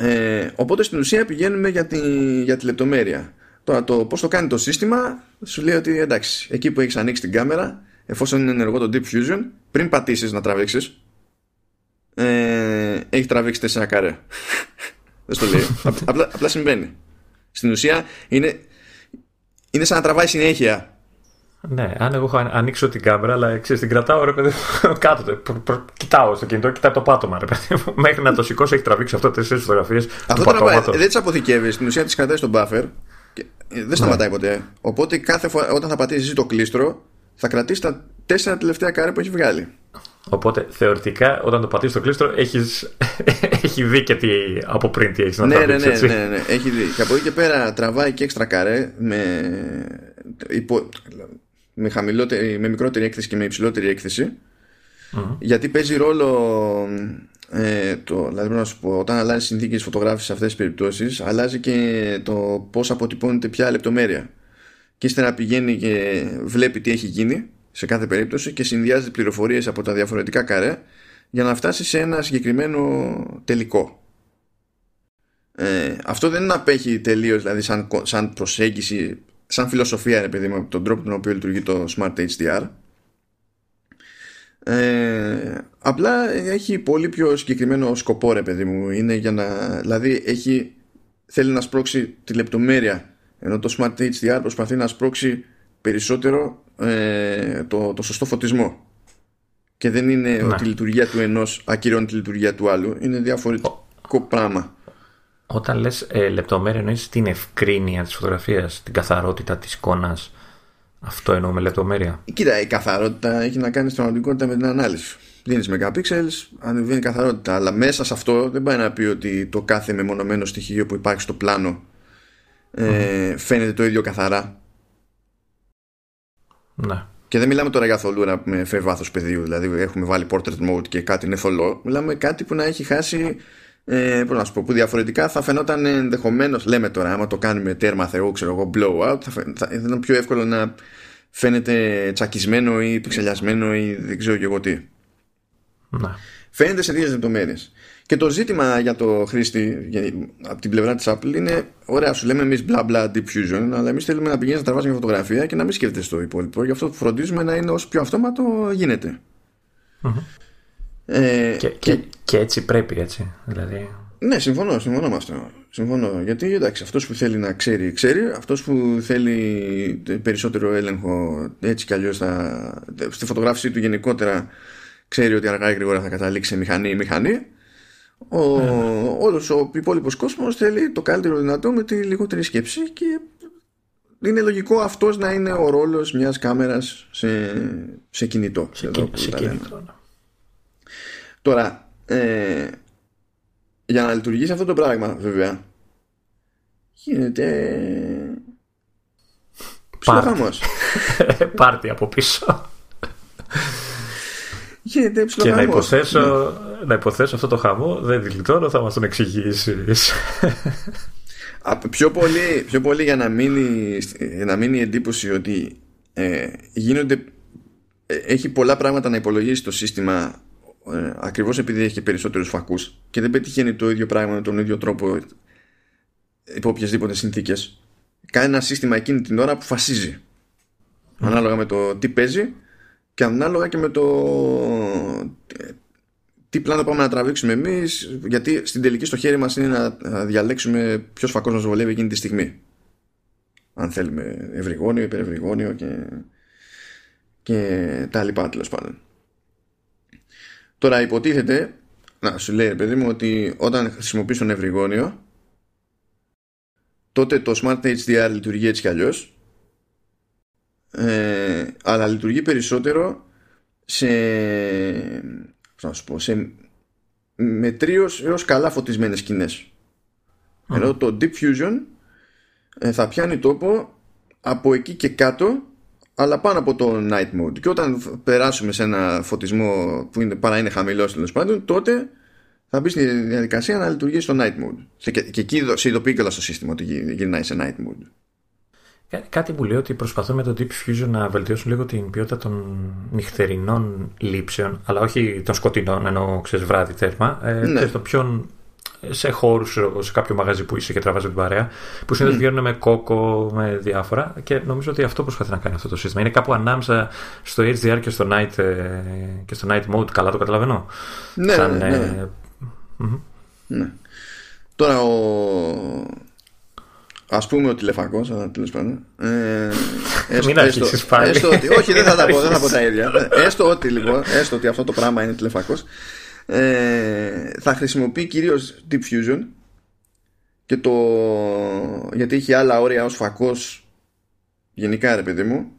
Ε, οπότε στην ουσία πηγαίνουμε για τη, για τη λεπτομέρεια. Τώρα το πώς το κάνει το σύστημα, σου λέει ότι εντάξει, εκεί που έχεις ανοίξει την κάμερα, εφόσον είναι ενεργό το Deep Fusion, πριν πατήσεις να τραβήξεις, ε, έχει τραβήξει τέσσερα καρέ. Δεν στο λέει. απλά, απλά συμβαίνει. Στην ουσία είναι, είναι σαν να τραβάει συνέχεια ναι, αν εγώ έχω ανοίξω την κάμερα, αλλά ξέρεις, την κρατάω ρε παιδί κάτω. κοιτάω στο κινητό, κοιτάω το πάτωμα ρε παιδί Μέχρι να το σηκώσω, έχει τραβήξει αυτό τέσσερις φωτογραφίες. Αυτό το δεν τις αποθηκεύεις. Στην ουσία τις κρατάει στον buffer. Και δεν σταματάει ναι. ποτέ. Οπότε κάθε φορά όταν θα πατήσεις το κλίστρο, θα κρατήσεις τα τέσσερα τελευταία κάρε που έχει βγάλει. Οπότε θεωρητικά όταν το πατήσεις το κλίστρο έχεις, έχει δει και τι από πριν τι έχεις να ναι, ναι, ναι, ναι, ναι, έχει δει. Και από εκεί και πέρα τραβάει και έξτρα καρέ με, υπο, με, χαμηλότερη, με μικρότερη έκθεση και με υψηλότερη γιατί παίζει ρόλο ε, το, δηλαδή να σου πω, όταν αλλάζει συνθήκες φωτογράφησης σε αυτές τις περιπτώσεις αλλάζει και το πώς αποτυπώνεται ποια λεπτομέρεια. Και ύστερα πηγαίνει και βλέπει τι έχει γίνει σε κάθε περίπτωση και συνδυάζει πληροφορίες από τα διαφορετικά καρέ για να φτάσει σε ένα συγκεκριμένο τελικό. Ε, αυτό δεν απέχει τελείως δηλαδή σαν, σαν προσέγγιση σαν φιλοσοφία ρε παιδί μου τον τρόπο τον οποίο λειτουργεί το Smart HDR ε, απλά έχει πολύ πιο συγκεκριμένο σκοπό ρε παιδί μου. Είναι για να δηλαδή έχει θέλει να σπρώξει τη λεπτομέρεια ενώ το Smart HDR προσπαθεί να σπρώξει περισσότερο ε, το, το σωστό φωτισμό και δεν είναι ναι. ότι η λειτουργία του ενός ακυρώνει τη λειτουργία του άλλου είναι διαφορετικό πράγμα όταν λες ε, λεπτομέρεια εννοείς την ευκρίνεια της φωτογραφίας, την καθαρότητα της εικόνας. Αυτό εννοούμε λεπτομέρεια. Κοίτα, η καθαρότητα έχει να κάνει στην πραγματικότητα με την ανάλυση. Δίνεις megapixels, ανεβαίνει η καθαρότητα. Αλλά μέσα σε αυτό δεν πάει να πει ότι το κάθε μεμονωμένο στοιχείο που υπάρχει στο πλάνο ε, φαίνεται το ίδιο καθαρά. Ναι. Και δεν μιλάμε τώρα για θολούρα με φεύγει βάθος πεδίου. Δηλαδή, έχουμε βάλει portrait mode και κάτι είναι θολό. Μιλάμε κάτι που να έχει χάσει ε, πώς να σου πω, που διαφορετικά θα φαινόταν ενδεχομένως, λέμε τώρα, άμα το κάνουμε τέρμα θεού, ξέρω εγώ, blowout, θα, θα, θα ήταν πιο εύκολο να φαίνεται τσακισμένο ή πιξελιασμένο ή δεν ξέρω και εγώ τι. Να. Φαίνεται σε δύο λεπτομέρειες. Και το ζήτημα για το χρήστη από την πλευρά της Apple είναι: Ωραία, σου λέμε εμείς μπλα μπλα diffusion, αλλά εμείς θέλουμε να πηγαίνεις να τραβάς μια φωτογραφία και να μην σκέφτεσαι το υπόλοιπο. Γι' αυτό φροντίζουμε να είναι όσο πιο αυτόματο γίνεται. Ε, και, και, και, έτσι πρέπει, έτσι. Δηλαδή... Ναι, συμφωνώ, συμφωνώ με αυτό. Συμφωνώ. Γιατί εντάξει, αυτός που θέλει να ξέρει, ξέρει. Αυτός που θέλει περισσότερο έλεγχο, έτσι κι αλλιώς στη φωτογράφηση του γενικότερα, ξέρει ότι αργά ή γρήγορα θα καταλήξει σε μηχανή ή μηχανή. Ο, ε, όλος ο υπόλοιπος κόσμος θέλει το καλύτερο δυνατό με τη λιγότερη σκέψη και είναι λογικό αυτός να είναι ο ρόλος μιας κάμερας σε, σε κινητό. Σε, σε κινητό. Ναι. Τώρα, ε, για να λειτουργήσει αυτό το πράγμα, βέβαια, γίνεται. Ψιλοχάμος. Πάρτι από πίσω. Γίνεται Και να υποθέσω, ναι. Να υποθέσω αυτό το χαμό, δεν γλιτώνω, θα μας τον εξηγήσει. πιο, πολύ, πιο πολύ για να μείνει, για να μείνει η εντύπωση ότι ε, γίνονται ε, έχει πολλά πράγματα να υπολογίσει το σύστημα ε, ακριβώς επειδή έχει και περισσότερους φακούς και δεν πετυχαίνει το ίδιο πράγμα με τον ίδιο τρόπο υπό οποιασδήποτε συνθήκες. Κάνει ένα σύστημα εκείνη την ώρα που φασίζει. Ανάλογα με το τι παίζει και ανάλογα και με το ε, τι πλάνο πάμε να τραβήξουμε εμείς γιατί στην τελική στο χέρι μας είναι να διαλέξουμε ποιος φακός μας βολεύει εκείνη τη στιγμή. Αν θέλουμε ευρυγόνιο, υπερευρυγόνιο και, και τα λοιπά τέλος πάντων. Τώρα υποτίθεται, να σου λέει παιδί μου ότι όταν χρησιμοποιείς τον ευρυγόνιο τότε το Smart HDR λειτουργεί έτσι κι αλλιώς ε, αλλά λειτουργεί περισσότερο σε, να σου πω, σε μετρίως έως καλά φωτισμένες σκηνές Ενώ το Deep Fusion ε, θα πιάνει τόπο από εκεί και κάτω αλλά πάνω από το night mode. Και όταν περάσουμε σε ένα φωτισμό που είναι, παρά είναι χαμηλός τέλος πάντων, τότε θα μπει στη διαδικασία να λειτουργεί στο night mode. Και, και εκεί σε ειδοποιεί και στο σύστημα ότι γυρνάει σε night mode. Κάτι που λέει ότι προσπαθούν με το Deep Fusion να βελτιώσουν λίγο την ποιότητα των νυχτερινών λήψεων, αλλά όχι των σκοτεινών, ενώ ξέρεις βράδυ τέρμα. Ε, ναι. το ποιον σε χώρους, σε κάποιο μαγαζί που είσαι και τραβάζει την παρέα, που συνήθως mm. βγαίνουν με κόκο, με διάφορα. Και νομίζω ότι αυτό προσπαθεί να κάνει αυτό το σύστημα. Είναι κάπου ανάμεσα στο HDR και στο Night, ε, και στο night Mode. Καλά το καταλαβαίνω. Ναι, Σαν, ναι. Ε, ναι. Τώρα ο. Α πούμε ο τηλεφακό, αλλά τέλος πάντων. Ε, έστω, Μην αρχίσεις πάλι. Έστω ότι, όχι, δεν θα τα πω, δεν θα πω τα ίδια. έστω ότι, λοιπόν, έστω ότι αυτό το πράγμα είναι τηλεφακός ε, θα χρησιμοποιεί κυρίως Deep Fusion και το, γιατί έχει άλλα όρια ως φακός γενικά ρε παιδί μου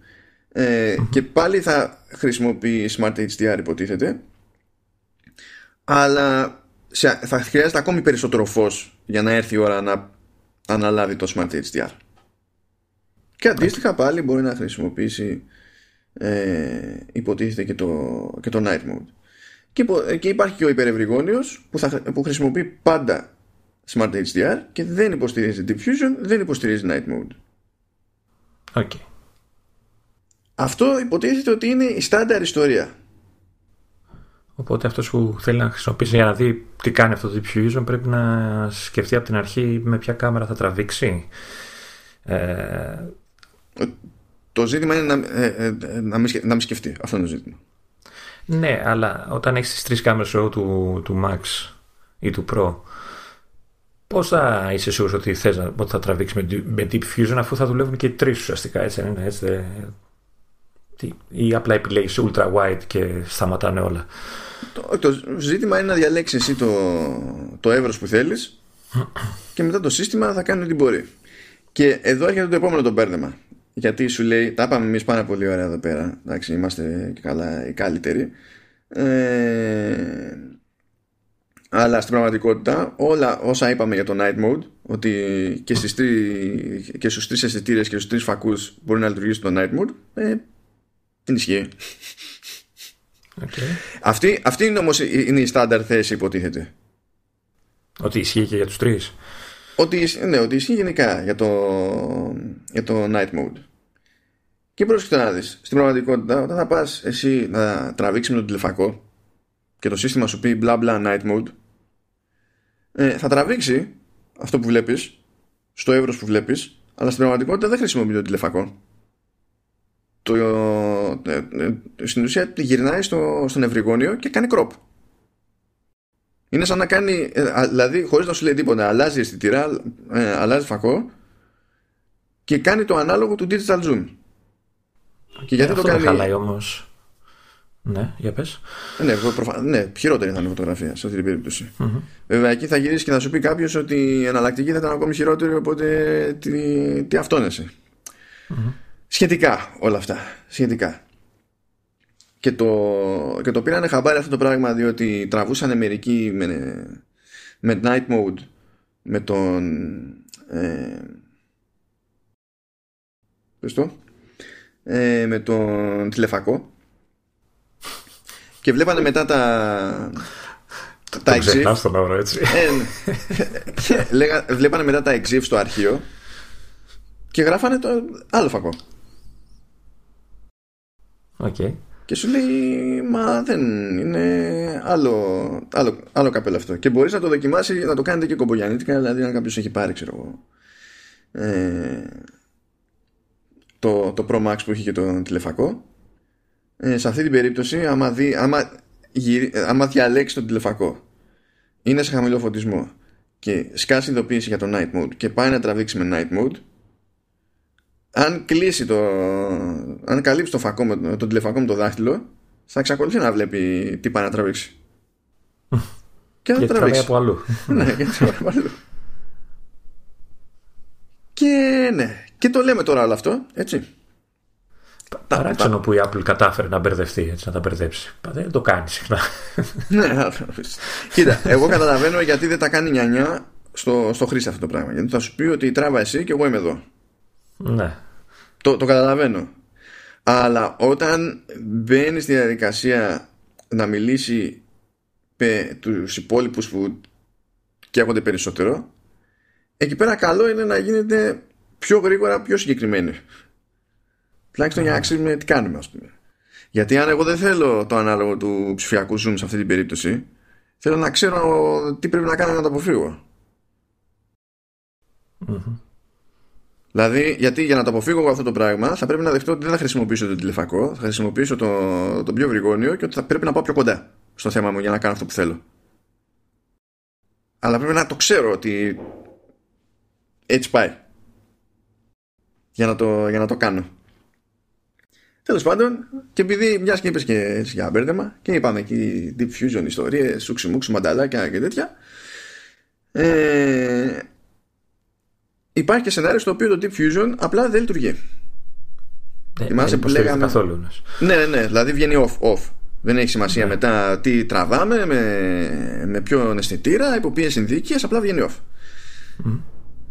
ε, και πάλι θα χρησιμοποιεί Smart HDR υποτίθεται αλλά θα χρειάζεται ακόμη περισσότερο φως για να έρθει η ώρα να αναλάβει το Smart HDR και αντίστοιχα πάλι μπορεί να χρησιμοποιήσει ε, υποτίθεται και το, και το Night Mode και, και υπάρχει και ο υπερευρυγόνιος που, θα, που χρησιμοποιεί πάντα Smart HDR και δεν υποστηρίζει Deep Fusion, δεν υποστηρίζει Night Mode. Okay. Αυτό υποτίθεται ότι είναι η στάνταρ ιστορία. Οπότε αυτός που θέλει να χρησιμοποιήσει για να δει τι κάνει αυτό το Deep Fusion πρέπει να σκεφτεί από την αρχή με ποια κάμερα θα τραβήξει. Ε... Το ζήτημα είναι να, ε, ε, να, μην, να μην σκεφτεί. Αυτό είναι το ζήτημα. Ναι, αλλά όταν έχεις τις τρεις κάμερες του, του Max ή του Pro, πώς θα είσαι σίγουρος ότι, θες, ότι θα τραβήξει με, με Deep Fusion αφού θα δουλεύουν και οι τρεις ουσιαστικά, έτσι είναι, έτσι, ή απλά επιλέγεις ultra wide και σταματάνε όλα. Το, το ζήτημα είναι να διαλέξεις εσύ το, το εύρος που θέλεις και μετά το σύστημα θα κάνει ό,τι μπορεί. Και εδώ έρχεται το επόμενο το μπέρδεμα. Γιατί σου λέει, τα είπαμε εμείς πάρα πολύ ωραία εδώ πέρα. Εντάξει, είμαστε και καλά οι καλύτεροι. Ε, αλλά στην πραγματικότητα όλα όσα είπαμε για το night mode ότι και, στις τρι, και στους τρεις αισθητήρες και στους τρεις φακούς μπορεί να λειτουργήσει το night mode ε, δεν ισχύει okay. αυτή, αυτή είναι όμως είναι η στάνταρ θέση υποτίθεται ότι ισχύει και για τους τρεις ότι, ναι, ότι ισχύει γενικά για το, για το night mode. Και πρόσεχε να δεις, στην πραγματικότητα, όταν θα πας εσύ να τραβήξεις με τον τηλεφακό και το σύστημα σου πει bla bla night mode, ε, θα τραβήξει αυτό που βλέπεις στο εύρος που βλέπεις, αλλά στην πραγματικότητα δεν χρησιμοποιεί το τηλεφακό. Το, ε, ε, στην ουσία γυρνάει στο, στον ευρυγόνιο και κάνει crop. Είναι σαν να κάνει, ε, δηλαδή χωρίς να σου λέει τίποτα, αλλάζει αισθητήρα, ε, αλλάζει φακό και κάνει το ανάλογο του digital zoom. Και γιατί το κάνει. Δεν χαλάει όμως. Ναι, για πες. Ναι, προφα... ναι, χειρότερη θα είναι η φωτογραφία σε αυτή την περιπτωση Βέβαια, εκεί θα γυρίσει και θα σου πει κάποιος ότι η εναλλακτική θα ήταν ακόμη χειρότερη, οπότε τι, τι αυτόνεσαι. Σχετικά όλα αυτά. Σχετικά. Και το, και το πήρανε χαμπάρι αυτό το πράγμα διότι τραβούσαν μερικοί με, με night mode με τον ε, ε, με τον τηλεφακό και βλέπανε μετά τα τα, τα exif τον έτσι. Ε, ναι. λέγα, βλέπανε μετά τα exif στο αρχείο και γράφανε το άλλο φακό Okay. Και σου λέει, μα δεν είναι άλλο, άλλο, άλλο καπέλο αυτό. Και μπορείς να το δοκιμάσεις, να το κάνετε και κομπογιανίτικα, δηλαδή αν κάποιος έχει πάρει, ξέρω εγώ, ε, το, το Pro Max που έχει και το τηλεφακό. Ε, σε αυτή την περίπτωση, άμα, δει, άμα, γυρι, άμα διαλέξει τον τηλεφακό, είναι σε χαμηλό φωτισμό και σκάσει ειδοποίηση για το night mode και πάει να τραβήξει με night mode, αν κλείσει το. Αν καλύψει το φακό με τον τηλεφακό με το δάχτυλο, θα εξακολουθεί να βλέπει τι πάει να τραβήξει. και θα τραβήξει. από αλλού. ναι, γιατί από αλλού. Και ναι, και το λέμε τώρα όλο αυτό, έτσι. Παράξενο που η Apple κατάφερε να μπερδευτεί, έτσι, να τα μπερδέψει. Δεν το κάνει συχνά. ναι, Κοίτα, εγώ καταλαβαίνω γιατί δεν τα κάνει νιανιά στο, στο χρήστη αυτό το πράγμα. Γιατί θα σου πει ότι τράβα εσύ και εγώ είμαι εδώ. Ναι. Το, το καταλαβαίνω. Αλλά όταν μπαίνει στη διαδικασία να μιλήσει με τους υπόλοιπους που καίγονται περισσότερο εκεί πέρα καλό είναι να γίνεται πιο γρήγορα, πιο συγκεκριμένη. Τουλάχιστον για να ξέρουμε τι κάνουμε, ας πούμε. Γιατί αν εγώ δεν θέλω το ανάλογο του ψηφιακού zoom σε αυτή την περίπτωση, θέλω να ξέρω τι πρέπει να κάνω να το αποφύγω. Δηλαδή, γιατί για να το αποφύγω αυτό το πράγμα, θα πρέπει να δεχτώ ότι δεν θα χρησιμοποιήσω το τηλεφακό, θα χρησιμοποιήσω το, το πιο βρυγόνιο και ότι θα πρέπει να πάω πιο κοντά στο θέμα μου για να κάνω αυτό που θέλω. Αλλά πρέπει να το ξέρω ότι έτσι πάει. Για να το, για να το κάνω. Τέλος πάντων, και επειδή μιας και είπες και για μπέρδεμα, και είπαμε εκεί Deep Fusion ιστορίες, σούξι μουξι, μανταλάκια και τέτοια. Ε, υπάρχει και σενάριο στο οποίο το Deep Fusion απλά δεν λειτουργεί. Ε, Θυμάσαι που λέγαμε. Καθόλου. Ναι, ναι, ναι, δηλαδή βγαίνει off, off. Δεν έχει σημασία ναι. μετά τι τραβάμε, με, με ποιον αισθητήρα, υπό ποιες συνθήκες, απλά βγαίνει off.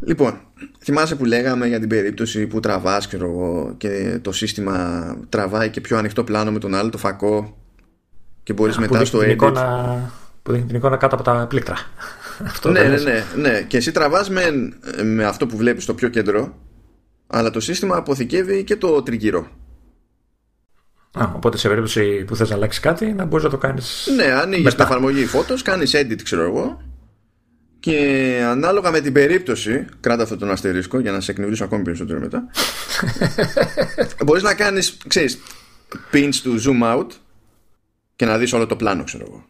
Λοιπόν, θυμάσαι που λέγαμε για την περίπτωση που τραβάς και το σύστημα τραβάει και πιο ανοιχτό πλάνο με τον άλλο το φακό και μπορείς μετά στο edit. Εικόνα, που δείχνει την εικόνα κάτω από τα πλήκτρα. Αυτό ναι, ναι, ναι, ναι. Και εσύ τραβάς με, με αυτό που βλέπεις στο πιο κέντρο, αλλά το σύστημα αποθηκεύει και το τριγύρω. Α, οπότε σε περίπτωση που θες να αλλάξει κάτι, να μπορείς να το κάνεις. Ναι, ανοίγεις την εφαρμογή Photos, κάνεις edit, ξέρω εγώ, και ανάλογα με την περίπτωση, κράτα αυτό τον αστερίσκο για να σε εκνευρίσω ακόμη περισσότερο μετά. Μπορείς να κάνεις, ξέρεις, pinch του zoom out και να δεις όλο το πλάνο, ξέρω εγώ.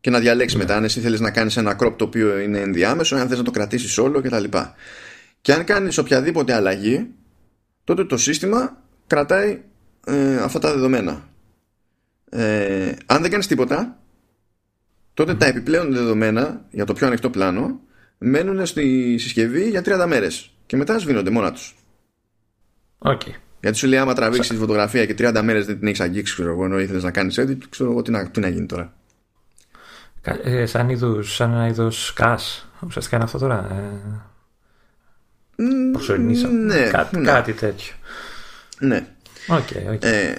Και να διαλέξει yeah. Ναι. μετά αν εσύ θέλεις να κάνεις ένα crop το οποίο είναι ενδιάμεσο, αν θες να το κρατήσεις όλο κτλ. Και, και αν κάνεις οποιαδήποτε αλλαγή, τότε το σύστημα κρατάει ε, αυτά τα δεδομένα. Ε, αν δεν κάνεις τίποτα, τότε τα επιπλέον δεδομένα για το πιο ανοιχτό πλάνο μένουν στη συσκευή για 30 μέρες και μετά σβήνονται μόνα τους. Okay. Γιατί σου λέει άμα τραβήξεις τη φωτογραφία και 30 μέρες δεν την έχεις αγγίξει ξέρω εγώ ενώ ήθελες να κάνεις edit ξέρω εγώ τι να, τι να γίνει τώρα. Ε, σαν, είδους, σαν ένα είδος κας ουσιαστικά είναι αυτό τώρα. Ε, ναι, κάτι, ναι. κάτι τέτοιο. Ναι. Okay, okay. Ε,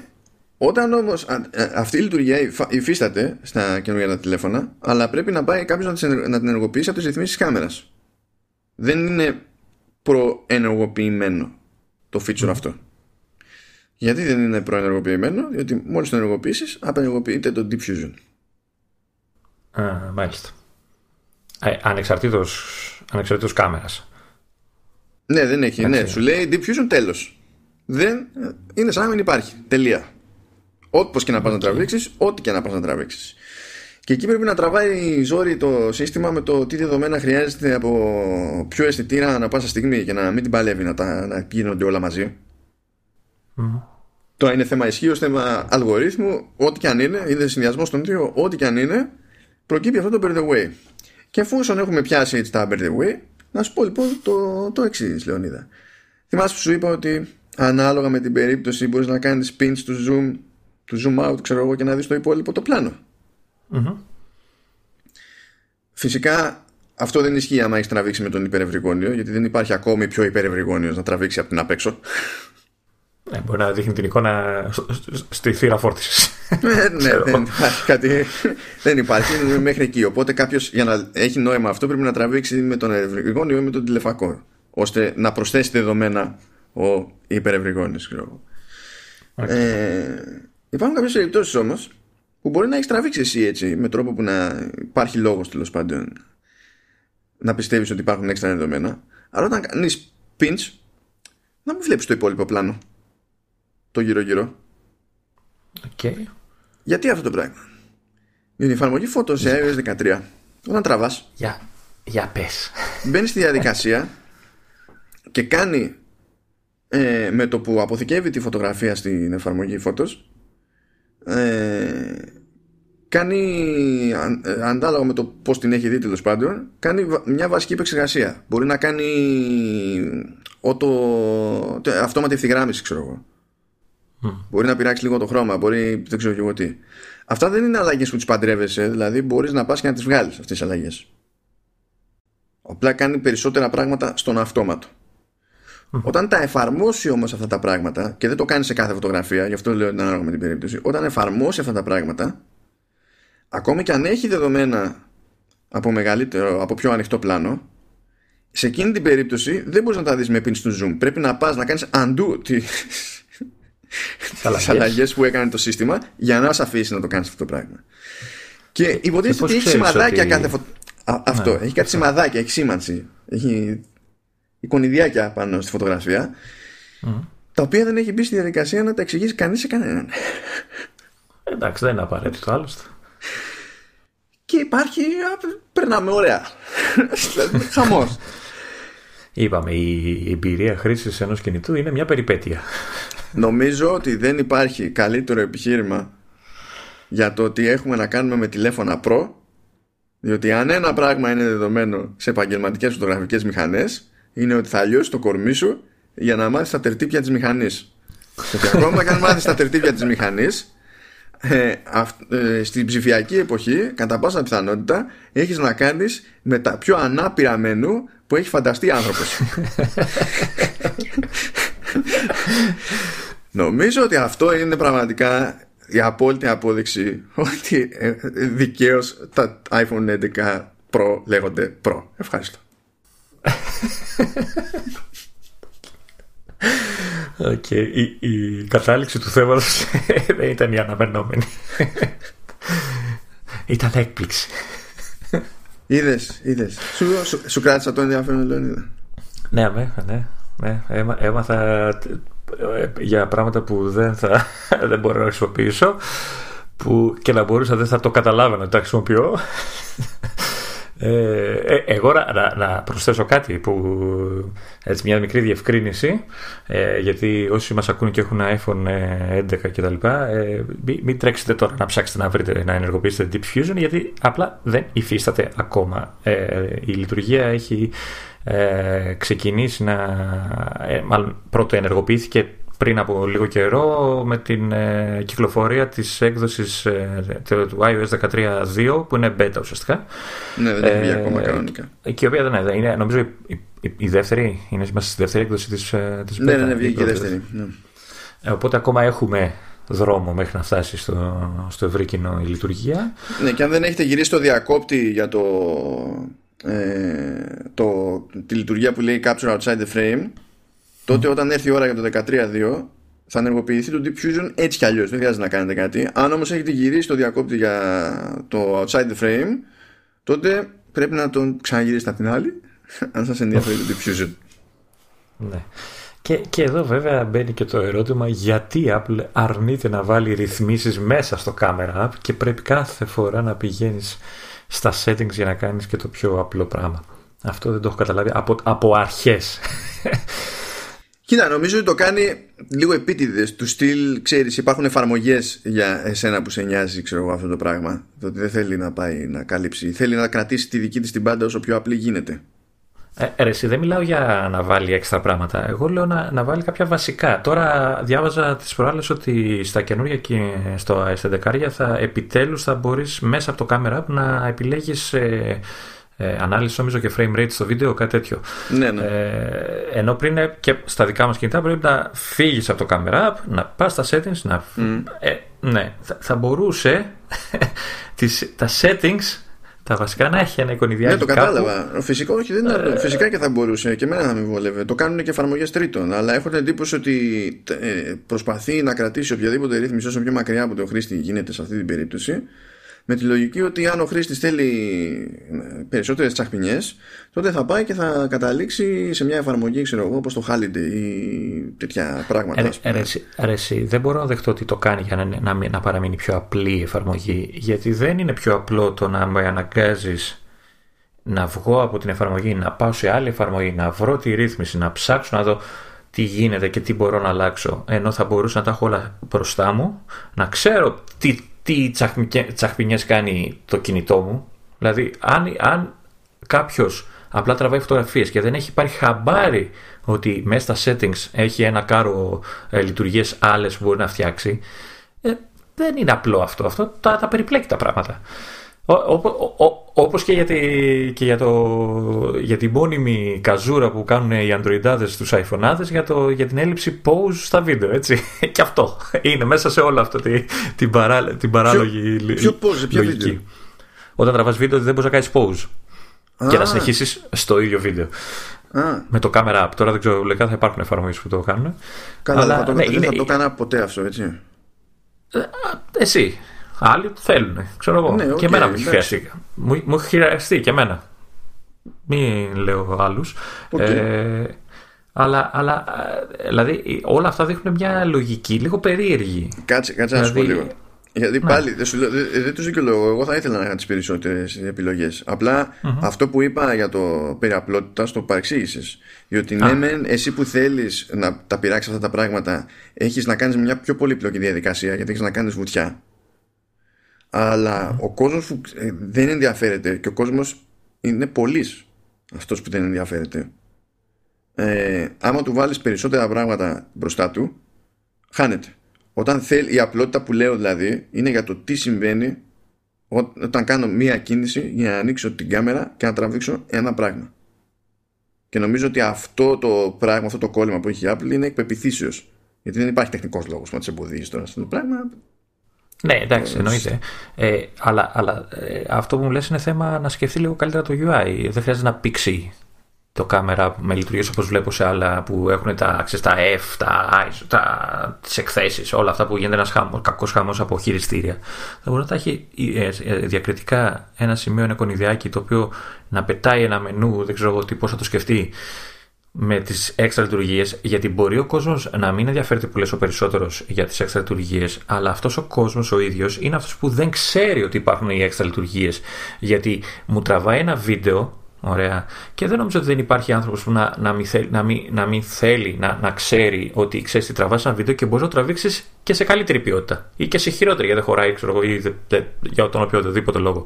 όταν όμως ε, αυτή η λειτουργία υφίσταται στα καινούργια τηλέφωνα, αλλά πρέπει να πάει κάποιος να την ενεργοποιήσει από τις ρυθμίσεις της κάμερας. Δεν είναι προενεργοποιημένο το feature αυτό. Γιατί δεν είναι προενεργοποιημένο, διότι μόλις το ενεργοποιήσεις, απενεργοποιείται το Deep Fusion. Α, μάλιστα. Ε, ανεξαρτήτως, ανεξαρτήτως κάμερας. Ναι, δεν έχει. Ναι, σου λέει Deep Fusion τέλος. Δεν, είναι σαν να μην υπάρχει. Τελεία. Όπω και να πας να τραβήξεις, ό,τι και να πας να τραβήξεις. Και εκεί πρέπει να τραβάει ζόρι το σύστημα με το τι δεδομένα χρειάζεται από ποιο αισθητήρα ανά πάσα στιγμή για να μην την παλεύει να, τα, να γίνονται όλα μαζί. Mm. Τώρα είναι θέμα ισχύω, θέμα αλγορίθμου, ό,τι και αν είναι, είναι συνδυασμός των δύο, ό,τι και αν είναι, προκύπτει αυτό το by the way. Και εφόσον έχουμε πιάσει έτσι τα by the way, να σου πω λοιπόν το, το εξής, Λεωνίδα. Θυμάσαι που σου είπα ότι ανάλογα με την περίπτωση μπορείς να κάνεις pinch του zoom του zoom out ξέρω εγώ και να δεις το υπόλοιπο το πλανο Φυσικά αυτό δεν ισχύει άμα έχεις τραβήξει με τον υπερευρυγόνιο γιατί δεν υπάρχει ακόμη πιο υπερευρυγόνιος να τραβήξει από την απέξω. Ναι, μπορεί να δείχνει την εικόνα στη θύρα φόρτισης. Ναι, ναι δεν υπάρχει κάτι. δεν υπάρχει, είναι μέχρι εκεί. Οπότε κάποιος για να έχει νόημα αυτό πρέπει να τραβήξει με τον ευρυγόνιο ή με τον τηλεφακό. ώστε να προσθέσει δεδομένα ο υπερευρυγόνιος. Okay. Ε, Υπάρχουν κάποιες περιπτώσεις όμως που μπορεί να έχεις τραβήξει εσύ έτσι με τρόπο που να υπάρχει λόγος τέλος πάντων να πιστεύεις ότι υπάρχουν έξτρα δεδομένα. Αλλά όταν κάνεις pinch, να μην βλέπεις το υπόλοιπο πλάνο. Το γύρω-γύρω. Okay. Γιατί αυτό το πράγμα; Είναι η εφαρμογή φώτο σε iOS 13. Όταν τραβάς. Για, για πες. Μπαίνει στη διαδικασία και κάνει ε, με το που αποθηκεύει τη φωτογραφία στην εφαρμογή φώτος ε, κάνει ε, αντάλογα με το πώς την έχει δει τέλος πάντων κάνει μια βασική επεξεργασία μπορεί να κάνει ότο, αυτόματη ευθυγράμμιση ξέρω εγώ μπορεί να πειράξει λίγο το χρώμα μπορεί δεν ξέρω και εγώ τι αυτά δεν είναι αλλαγές που τις παντρεύεσαι δηλαδή μπορείς να πας και να τις βγάλεις αυτές τις αλλαγές Απλά κάνει περισσότερα πράγματα στον αυτόματο. Όταν τα εφαρμόσει όμως αυτά τα πράγματα, και δεν το κάνεις σε κάθε φωτογραφία, γι' αυτό λέω ανάλογα με την περίπτωση, όταν εφαρμόσει αυτά τα πράγματα, ακόμη και αν έχει δεδομένα από μεγαλύτερο, από πιο ανοιχτό πλάνο, σε εκείνη την περίπτωση δεν μπορείς να τα δεις με pin στο zoom. Πρέπει να πας να κάνεις undo τι αλλαγέ που έκανε το σύστημα για να σε αφήσει να το κάνεις αυτό το πράγμα. Και υποτίθεται ότι έχει σημαδάκια κάθε φωτογραφία. Αυτό. Ναι, έχει κάτι σημαδάκια, έχει σήμανση. Έχει εικονιδιάκια πάνω στη φωτογραφία. Τα οποία δεν έχει μπει στη διαδικασία να τα εξηγήσει κανείς σε κανέναν. Εντάξει, δεν είναι απαραίτητο άλλωστε. Και υπάρχει. Περνάμε ωραία. Χαμός. Είπαμε, η εμπειρία χρήσης ενός κινητού είναι μια περιπέτεια. Νομίζω ότι δεν υπάρχει καλύτερο επιχείρημα για το ότι έχουμε να κάνουμε με τηλέφωνα Pro διότι αν ένα πράγμα είναι δεδομένο σε επαγγελματικές φωτογραφικές μηχανές, είναι ότι θα λιώσει το κορμί σου για να μάθεις τα τερτύπια της μηχανής. Γιατί ακόμα και αν μάθεις τα τερτύπια της μηχανής, ε, ε, στην ψηφιακή εποχή, κατά πάσα πιθανότητα, έχεις να κάνεις με τα πιο ανάπηρα μενού που έχει φανταστεί άνθρωπος. Νομίζω ότι αυτό είναι πραγματικά η απόλυτη απόδειξη ότι ε, δικαίως τα iPhone 11 Pro λέγονται Pro. Ευχαριστώ. Okay. Η, η κατάληξη του θέματος δεν ήταν η αναμενόμενη. ήταν έκπληξη. Είδες, είδες. Σου, σου, σου κράτησα το ενδιαφέρον, Λεωνίδα. Ναι, ναι, ναι. ναι. έμαθα για πράγματα που δεν, θα, δεν μπορώ να χρησιμοποιήσω που και να μπορούσα δεν θα το καταλάβαινα ότι τα χρησιμοποιώ. Ε, ε, εγώ να, να, προσθέσω κάτι που έτσι μια μικρή διευκρίνηση ε, γιατί όσοι μας ακούν και έχουν iPhone 11 και τα λοιπά ε, μην, μην τρέξετε τώρα να ψάξετε να βρείτε να ενεργοποιήσετε Deep Fusion γιατί απλά δεν υφίσταται ακόμα. Η λειτουργία έχει ε, ξεκινήσει να. Ε, μάλλον πρώτο ενεργοποιήθηκε πριν από λίγο καιρό με την ε, κυκλοφορία της έκδοσης ε, του iOS 13.2 που είναι beta ουσιαστικά. Ναι, δεν έχει βγει ακόμα κανονικά. Και η οποία δεν είναι, είναι νομίζω η, η, η δεύτερη, είναι είμαστε στη δεύτερη έκδοση της, της beta. Ναι, ναι, ναι, βγήκε η δεύτερη. Ναι. Οπότε ακόμα έχουμε δρόμο μέχρι να φτάσει στο, στο ευρύ κοινό η λειτουργία. Ναι, και αν δεν έχετε γυρίσει το διακόπτη για το ε, το, τη λειτουργία που λέει Capture Outside the Frame τότε όταν έρθει η ώρα για το 13.2 θα ενεργοποιηθεί το Deep Fusion έτσι κι αλλιώς δεν χρειάζεται να κάνετε κάτι. Αν όμως έχετε γυρίσει το διακόπτη για το Outside the Frame τότε πρέπει να τον ξαναγυρίσετε από την άλλη αν σας ενδιαφέρει το Deep Fusion. Ναι. Και, και εδώ βέβαια μπαίνει και το ερώτημα γιατί η Apple αρνείται να βάλει ρυθμίσεις μέσα στο Camera App και πρέπει κάθε φορά να πηγαίνεις στα settings για να κάνεις και το πιο απλό πράγμα. Αυτό δεν το έχω καταλάβει από, από αρχές. Κοίτα, νομίζω ότι το κάνει λίγο επίτηδες. Του στυλ, ξέρεις, υπάρχουν εφαρμογές για εσένα που σε νοιάζει, ξέρω εγώ, αυτό το πράγμα. Το ότι δεν θέλει να πάει να καλύψει. Θέλει να κρατήσει τη δική της την πάντα όσο πιο απλή γίνεται. Ε, ρε, εσύ, δεν μιλάω για να βάλει έξτρα πράγματα. Εγώ λέω να, να βάλει κάποια βασικά. Τώρα διάβαζα τις προάλλες ότι στα καινούργια και στο S11 θα επιτέλους θα μπορείς μέσα από το camera να επιλέγεις ε, ε, ανάλυση νομίζω και frame rate στο βίντεο, κάτι τέτοιο. Ναι, ναι. Ε, ενώ πριν και στα δικά μας κινητά πρέπει να φύγεις από το camera app, να πας στα settings, να... Ε, ναι, θα, θα μπορούσε τις, τα settings τα βασικά να έχει ένα εικονιδιάκι. Ναι, το κατάλαβα. Φυσικά, όχι, δεν είναι, ε... φυσικά και θα μπορούσε και εμένα θα με βολεύει. Το κάνουν και εφαρμογές τρίτων. Αλλά έχω την εντύπωση ότι ε, προσπαθεί να κρατήσει οποιαδήποτε ρύθμιση όσο πιο μακριά από το χρήστη γίνεται σε αυτή την περίπτωση με τη λογική ότι αν ο χρήστης θέλει ε, περισσότερες τσαχπινιές, τότε θα πάει και θα καταλήξει σε μια εφαρμογή, ξέρω εγώ, όπως το Holiday ή τέτοια πράγματα. Αρέσει, δεν μπορώ να δεχτώ ότι το κάνει για να, να, να παραμείνει πιο απλή η εφαρμογή. Γιατί δεν είναι πιο απλό το να με αναγκάζεις να βγω από την εφαρμογή, να πάω σε άλλη εφαρμογή, να βρω τη ρύθμιση, να ψάξω να δω τι γίνεται και τι μπορώ να αλλάξω. Ενώ θα μπορούσα να τα έχω όλα μπροστά μου, να ξέρω τι τι τσαχπινιές κάνει το κινητό μου. Δηλαδή, αν, αν κάποιος απλά τραβάει φωτογραφίες και δεν έχει πάρει χαμπάρι ότι μέσα στα settings έχει ένα κάρο ε, λειτουργίες άλλες που μπορεί να φτιάξει, ε, δεν είναι απλό αυτό. Αυτό τα, τα περιπλέκει τα πράγματα. Όπως και, για, και για, το, για την μόνιμη καζούρα που κάνουν οι αντροϊντάδες στους iPhoneάδες για, το, για την έλλειψη pause στα βίντεο, έτσι. και αυτό είναι μέσα σε όλο αυτό τη, την, παρά, την παράλογη ποιο, ποιο pause, ποιο βίντεο; Όταν τραβάς βίντεο δεν μπορείς να κάνεις pause και να συνεχίσεις στο ίδιο βίντεο. Α. Με το camera app. Τώρα δεν ξέρω, λεγά θα υπάρχουν εφαρμογές που το κάνουν. Καλά, αλλά, θα το, ναι, δεν είναι, θα το έκανα ποτέ αυτό, έτσι. Ε, εσύ. Άλλοι θέλουν, ξέρω εγώ. Ναι, okay, και εμένα μου έχει χρειαστεί. Μου, μου έχει χρειαστεί και εμένα. Μην λέω άλλους. Okay. Ε, αλλά, αλλά ε, δηλαδή όλα αυτά δείχνουν μια λογική λίγο περίεργη. Κάτσε, κάτσε να σου πω δηλαδή, λίγο. Γιατί ναι. πάλι δεν, δεν τους δικαιολογώ. Εγώ θα ήθελα να είχα τις περισσότερες επιλογές. αυτό που είπα για το περιαπλότητα το παρεξήγησες. Διότι ναι, μεν εσύ που θέλεις να τα πειράξεις αυτά τα πράγματα, έχεις να κάνεις μια πιο πολύπλοκη διαδικασία γιατί έχεις να κάνεις βουτιά. Αλλά ο κόσμος που ε, δεν ενδιαφέρεται και ο κόσμος είναι πολλή αυτός που δεν ενδιαφέρεται. Ε, άμα του βάλεις περισσότερα πράγματα μπροστά του, χάνεται. Όταν θέλει, η απλότητα που λέω δηλαδή είναι για το τι συμβαίνει όταν κάνω μία κίνηση για να ανοίξω την κάμερα και να τραβήξω ένα πράγμα. Και νομίζω ότι αυτό το πράγμα, αυτό το κόλλημα που έχει η Apple είναι εκπεπιθήσεως. Γιατί δεν υπάρχει τεχνικός λόγος να τη εμποδίσει τώρα αυτό το πράγμα. Ναι, εντάξει, εννοείται. Ε, αλλά αλλά ε, αυτό που μου λες είναι θέμα να σκεφτεί λίγο καλύτερα το UI. Δεν χρειάζεται να πήξει το κάμερα με λειτουργίες όπως βλέπω σε άλλα που έχουν τα, ξέρεις, τα F, τα I, τα, τις εκθέσεις, όλα αυτά που γίνεται ένας χάμος, κακός χαμός από χειριστήρια. Θα μπορεί να τα έχει ε, ε, διακριτικά ένα σημείο, ένα κονιδιάκι το οποίο να πετάει ένα μενού, δεν ξέρω τι, πώς θα το σκεφτεί με τις έξτρα λειτουργίες, γιατί μπορεί ο κόσμος να μην ενδιαφέρεται που λες ο περισσότερος για τις έξτρα λειτουργίες, αλλά αυτός ο κόσμος ο ίδιος είναι αυτός που δεν ξέρει ότι υπάρχουν οι έξτρα λειτουργίες. Γιατί μου τραβάει ένα βίντεο Ωραία. Και δεν νομίζω ότι δεν υπάρχει άνθρωπος που να, να, μην θέλει, να, μην, να μην θέλει να, να ξέρει ότι ξέρεις τι τραβάς ένα βίντεο και μπορείς να το τραβήξεις και σε καλύτερη ποιότητα ή και σε χειρότερη γιατί δεν χωράει, ξέρω εγώ, ή δε, δε, για τον οποιοδήποτε λόγο.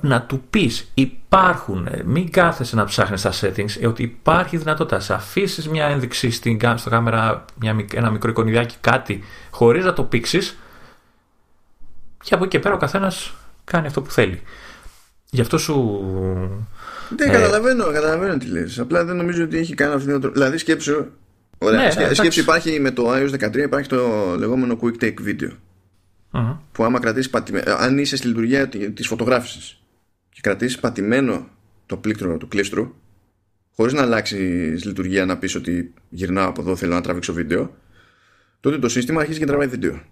Να του πεις, υπάρχουν, μην κάθεσαι να ψάχνεις τα settings, ότι υπάρχει δυνατότητα. Σε αφήσεις μια ένδειξη στην, στο κάμερα, μια, ένα μικρό εικονιδιάκι, κάτι, χωρίς να το πήξεις, και από εκεί και πέρα ο καθένας κάνει αυτό που θέλει. Γι' αυτό σου. Ναι, ε... καταλαβαίνω, καταλαβαίνω τι λες. Απλά δεν νομίζω ότι έχει κανένα αυτήν την Δηλαδή σκέψου. Ωραία, ναι, σκέψου υπάρχει με το iOS 13 υπάρχει το λεγόμενο Quick Take Video. Uh-huh. Που άμα κρατήσεις πατημένο. Αν είσαι στη λειτουργία της φωτογράφησης και κρατήσεις πατημένο το πλήκτρο του κλίστρου, χωρίς να αλλάξει λειτουργία να πεις ότι γυρνάω από εδώ, θέλω να τραβήξω βίντεο, τότε το σύστημα αρχίζει και τραβάει βίντεο.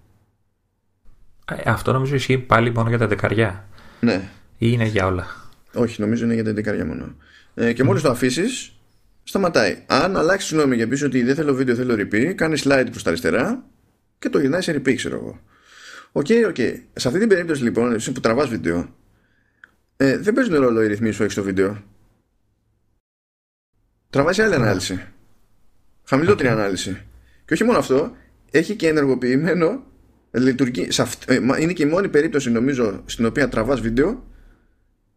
Ε, αυτό νομίζω ισχύει πάλι μόνο για τα δεκαριά. Ναι ή είναι για όλα. Όχι, νομίζω είναι για την δεκαριά μόνο. Ε, και μόλις το αφήσεις, σταματάει. Αν αλλάξει γνώμη και πεις ότι δεν θέλω βίντεο, θέλω repeat, κάνεις slide προς τα αριστερά και το γυρνάει σε repeat, ξέρω εγώ. OK, okay, OK. Okay. Σε αυτή την περίπτωση λοιπόν, εσύ που τραβάς βίντεο, ε, δεν παίζουν ρόλο οι ρυθμοί σου έχεις το βίντεο. Τραβάει άλλη ανάλυση. Χαμηλότερη ανάλυση. Και όχι μόνο αυτό, έχει και ενεργοποιημένο λειτουργεί, ε, είναι και η μόνη περίπτωση νομίζω στην οποία τραβάς βίντεο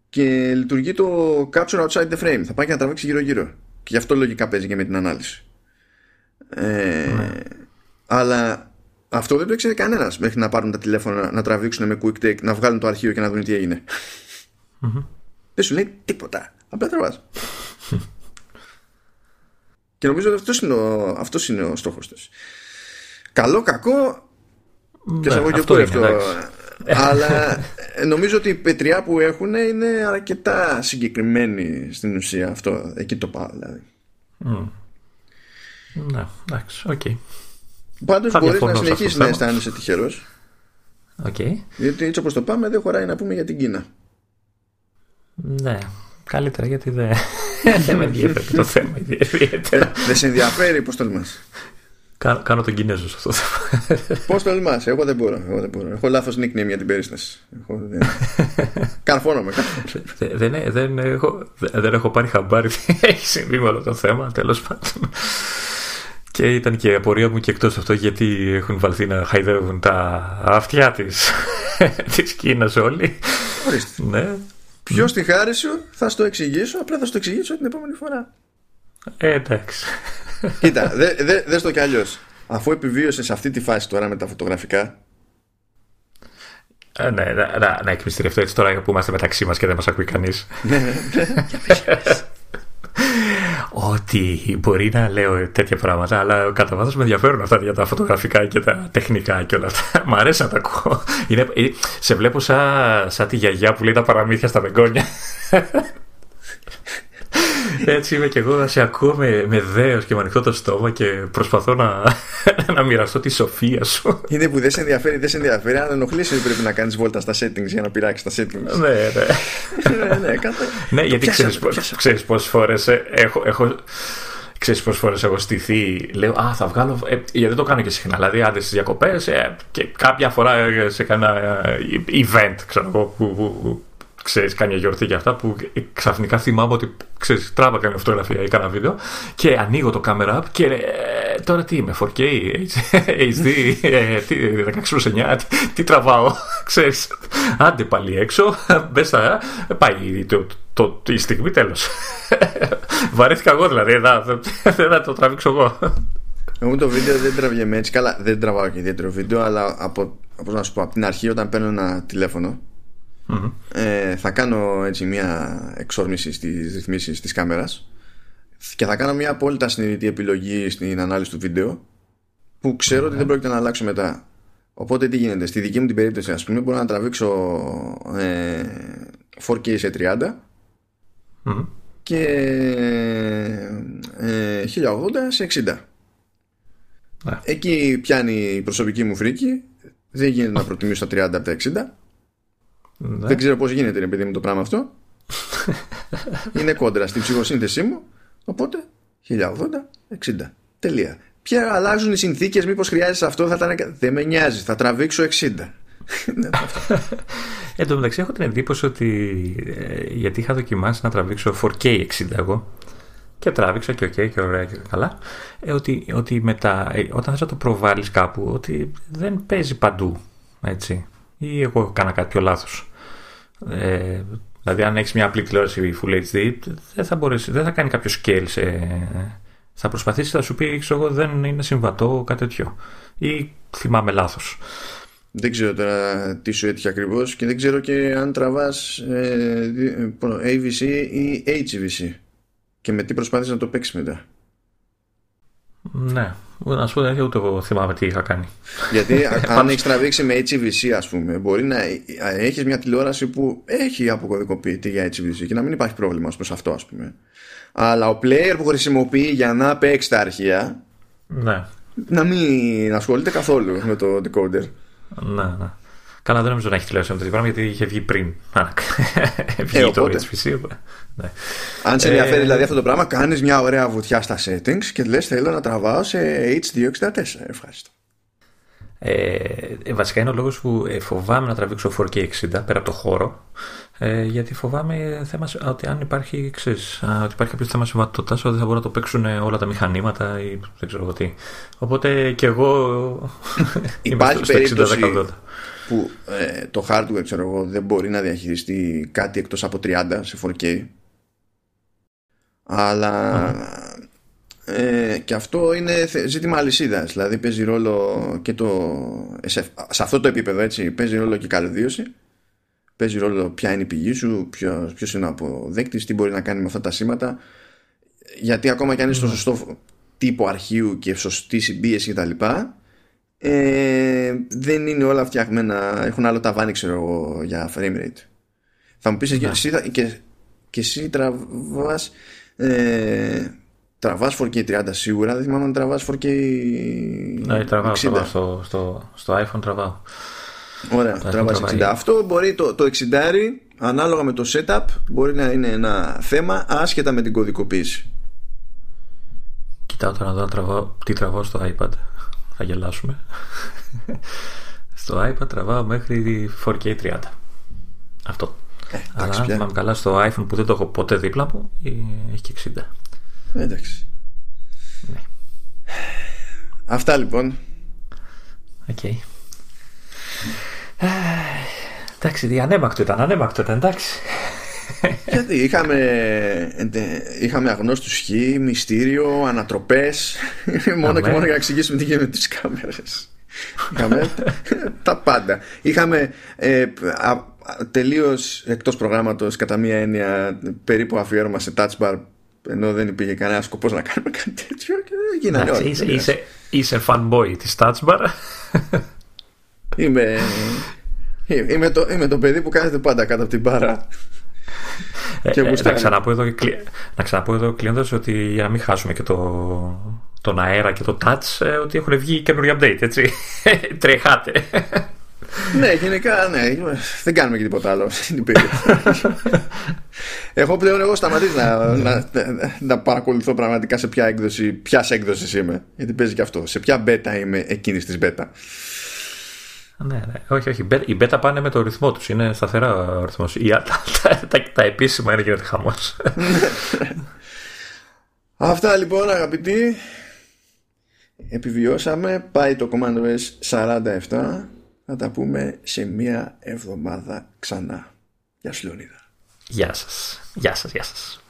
και λειτουργεί το capture outside the frame. Θα πάει και να τραβήξει γύρω-γύρω. Και γι' αυτό λογικά παίζει και με την ανάλυση. Ε, ναι. Αλλά αυτό δεν το ήξερε κανένας μέχρι να πάρουν τα τηλέφωνα να τραβήξουν με quick take, να βγάλουν το αρχείο και να δουν τι έγινε. Δεν σου λέει τίποτα. Απλά τραβάς. και νομίζω ότι αυτός είναι ο, αυτός είναι ο στόχος της. Καλό, κακό, και ναι, εγώ και αυτό. Αλλά νομίζω ότι η πετριά που έχουν είναι αρκετά συγκεκριμένη στην ουσία αυτό. Εκεί το πάω δηλαδή. Mm. Ναι, εντάξει, OK. Okay. Πάντως μπορείς να συνεχίσεις να αισθάνεσαι τυχερός. Okay. Γιατί έτσι όπως το πάμε δεν χωράει να πούμε για την Κίνα. Ναι, καλύτερα γιατί δεν, δεν με ενδιαφέρει το θέμα ιδιαίτερα. Δεν σε ενδιαφέρει, πώς το λέμε. Κάνω, κάνω τον Κινέζο σε αυτό το θέμα. Πώς το λυμά, εγώ δεν μπορώ. Εγώ δεν μπορώ. Έχω λάθος nickname για την περίσταση. Έχω... Καρφώνομαι. δεν, δεν, έχω, δεν έχω πάρει χαμπάρι τι έχει συμβεί με όλο το θέμα, τέλος πάντων. Και ήταν και η απορία μου και εκτός αυτό γιατί έχουν βαλθεί να χαϊδεύουν τα αυτιά τη της Κίνας όλοι. Ορίστε. Ναι. Ποιος στη χάρη σου θα στο εξηγήσω, απλά θα στο εξηγήσω την επόμενη φορά. Ε, εντάξει. Κοίτα, δεν δε, δες το κι αλλιώς. Αφού επιβίωσες σε αυτή τη φάση τώρα με τα φωτογραφικά. Ε, ναι, να, να, να εκμυστηρευτώ έτσι τώρα που είμαστε μεταξύ μας και δεν μας ακούει κανείς. Ναι, ναι. Ότι μπορεί να λέω τέτοια πράγματα, αλλά κατά βάθος με ενδιαφέρουν αυτά για τα φωτογραφικά και τα τεχνικά και όλα αυτά. Μ' αρέσει να τα ακούω. Είναι, σε βλέπω σαν, σαν τη γιαγιά που λέει τα παραμύθια στα μπεγκόνια. Έτσι είμαι και εγώ να σε ακούω με, με δέος και με ανοιχτό το στόμα και προσπαθώ να, να μοιραστώ τη σοφία σου. Είναι που δεν σε ενδιαφέρει, δεν σε ενδιαφέρει. Αν ενοχλήσεις, πρέπει να κάνεις βόλτα στα settings για να πειράξεις τα settings. ναι, ναι. ναι, ναι, ναι, γιατί ξέρεις πόσε φορές έχω, έχω ξέρεις πόσες φορές έχω στηθεί λέω α θα βγάλω ε, γιατί δεν το κάνω και συχνά δηλαδή άντε στις διακοπές ε, και κάποια φορά σε κανένα ε, event ξέρω εγώ που, που, ξέρεις, κάνει γιορτή και αυτά που ξαφνικά θυμάμαι ότι ξέρεις, τράβα καμία φωτογραφία ή κάνα βίντεο και ανοίγω το camera app και ε, τώρα τι είμαι, 4K, HD, ε, 16 προς 9, τι, τι τραβάω, ξέρεις, άντε πάλι έξω, μπες στα, πάει το, το, η στιγμή τέλος. Βαρέθηκα εγώ δηλαδή, δεν θα το τραβήξω εγώ. Εγώ το βίντεο δεν τραβιέμαι έτσι. Καλά, δεν τραβάω και ιδιαίτερο βίντεο, αλλά από, να σου πω, από την αρχή όταν παίρνω ένα τηλέφωνο, ε, θα κάνω έτσι μια εξόρμηση στις ρυθμίσεις της κάμερας και θα κάνω μια απόλυτα συνειδητή επιλογή στην ανάλυση του βίντεο που ξερω ότι δεν πρόκειται να αλλάξω μετά. Οπότε τι γίνεται, στη δική μου την περίπτωση ας πούμε μπορώ να τραβήξω ε, 4K σε 30 και ε, 1080 σε 60. Ναι. Εκεί πιάνει η προσωπική μου φρίκη δεν γίνεται να προτιμήσω τα 30 από τα 60 ναι. Δεν ξέρω πώς γίνεται, ρε παιδί μου, το πράγμα αυτό. είναι κόντρα στην ψυχοσύνθεσή μου. Οπότε 1080, 60. Τελεία. Ποια αλλάζουν οι συνθήκες, μήπως χρειάζεσαι αυτό, θα ήταν. Δεν με νοιάζει, θα τραβήξω 60. Ναι, Εν τω μεταξύ, έχω την εντύπωση ότι. Ε, γιατί είχα δοκιμάσει να τραβήξω 4K 60 εγώ. Και τράβηξα και OK okay, και ωραία και καλά. Ε, ότι, ότι μετά, ε, όταν θες να το προβάλλεις κάπου, ότι δεν παίζει παντού. Έτσι. Ή εγώ έκανα κάτι πιο λάθος. Ε, δηλαδή, αν έχεις μια απλή τηλεόραση Full HD, δεν θα, μπορέσει, δεν θα κάνει κάποιο scale. Σε, θα προσπαθήσεις να σου πει, ξέρω εγώ, δεν είναι συμβατό κάτι τέτοιο. Ή θυμάμαι λάθος. Δεν ξέρω τώρα τι σου έτυχε ακριβώς και δεν ξέρω και αν τραβάς ε, AVC ή HVC και με τι προσπάθησε να το παίξεις μετά. Ναι, να σου πω δεν ούτε εγώ θυμάμαι τι είχα κάνει. Γιατί αν έχεις τραβήξει με HVC, ας πούμε, μπορεί να έχεις μια τηλεόραση που έχει αποκωδικοποιητή για HVC και να μην υπάρχει πρόβλημα ως προς αυτό, ας πούμε. Αλλά ο player που χρησιμοποιεί για να παίξει τα αρχεία. Ναι. Να μην ασχολείται καθόλου με το decoder. Ναι, ναι. Καλά, δεν νομίζω να έχει τηλεόραση με τέτοιο πράγμα γιατί είχε βγει πριν. Βγει ε, το HVC. Ναι. Αν σε ενδιαφέρει ε, δηλαδή αυτό το πράγμα, κάνεις μια ωραία βουτιά στα settings και λες: Θέλω να τραβάω σε H264. Ευχαριστώ. Ε, ε, βασικά είναι ο λόγος που ε, φοβάμαι να τραβήξω 4K 60 πέρα από το χώρο ε, γιατί φοβάμαι θέμα, ότι αν υπάρχει, ξέρεις, ότι υπάρχει κάποιος θέμα συμβατότητα, ότι θα μπορούν να το παίξουν όλα τα μηχανήματα ή δεν ξέρω τι. Οπότε και εγώ υπάρχει στο, περίπτωση που ε, το hardware ξέρω εγώ, δεν μπορεί να διαχειριστεί κάτι εκτός από 30 σε 4K αλλά ε, και αυτό είναι ζήτημα αλυσίδας. Δηλαδή παίζει ρόλο και το. Σε, αυτό το επίπεδο έτσι παίζει ρόλο και η καλωδίωση. Παίζει ρόλο ποια είναι η πηγή σου, ποιο είναι ο αποδέκτης, τι μπορεί να κάνει με αυτά τα σήματα. Γιατί ακόμα και αν είναι στο σωστό τύπο αρχείου και σωστή συμπίεση κτλ. Ε, δεν είναι όλα φτιαγμένα. Έχουν άλλο ταβάνι, ξέρω εγώ, για frame rate. Θα μου πεις και, εσύ, και, και εσύ τραβάς ε, τραβάς 4K 30 σίγουρα δεν θυμάμαι αν τραβάς 4K ναι τραβάω, τραβάω. Στο, στο, στο, iPhone τραβάω. Ωραία, τραβάς 60 αυτό μπορεί το, το 60 ανάλογα με το setup μπορεί να είναι ένα θέμα άσχετα με την κωδικοποίηση. Κοιτάω τώρα να δω τραβάω, τι τραβάω στο iPad θα γελάσουμε. Στο iPad τραβάω μέχρι 4K 30 αυτό. Ε, Αλλά αν θυμάμαι καλά στο iPhone που δεν το έχω ποτέ δίπλα μου έχει και 60 Εντάξει. Ναι. Αυτά λοιπόν. OK. Okay. Εντάξει, αναίμακτο ήταν, αναίμακτο ήταν, εντάξει. Γιατί είχαμε, είχαμε αγνώστους χ, μυστήριο, ανατροπές Μόνο και μόνο για να εξηγήσουμε τι γίνεται με τις κάμερες Είχαμε τα πάντα. Είχαμε ε, τελείως εκτός προγράμματος κατά μία έννοια περίπου αφιέρωμα σε touch bar ενώ δεν υπήρχε κανένα σκοπός να κάνουμε κάτι τέτοιο και γίνανε όλα. Είσαι, είσαι, είσαι fanboy της touch bar. Είμαι, είμαι, το, είμαι το παιδί που κάθεται πάντα κάτω από την μπάρα. Ε, και ε, να, ξαναπώ εδώ, να ξαναπώ εδώ κλείνοντας ότι για να μην χάσουμε και το, τον αέρα και το touch ε, ότι έχουν βγει καινούργια update έτσι τρεχάτε ναι, γενικά ναι. Δεν κάνουμε και τίποτα άλλο στην Έχω πλέον εγώ σταματήσει να, να, να, παρακολουθώ πραγματικά σε ποια έκδοση, ποιας έκδοσης είμαι. Γιατί παίζει και αυτό. Σε ποια beta είμαι εκείνης της beta. Ναι, ναι. Όχι, όχι. Οι beta πάνε με το ρυθμό τους. Είναι σταθερά ο ρυθμός. Τα, τα, τα, τα, επίσημα είναι γίνεται χαμός. Αυτά λοιπόν αγαπητοί. Επιβιώσαμε. Πάει το Command OS 47 θα τα πούμε σε μία εβδομάδα ξανά. Γεια σου Λεωνίδα. Γεια σας. Γεια σας, γεια σας.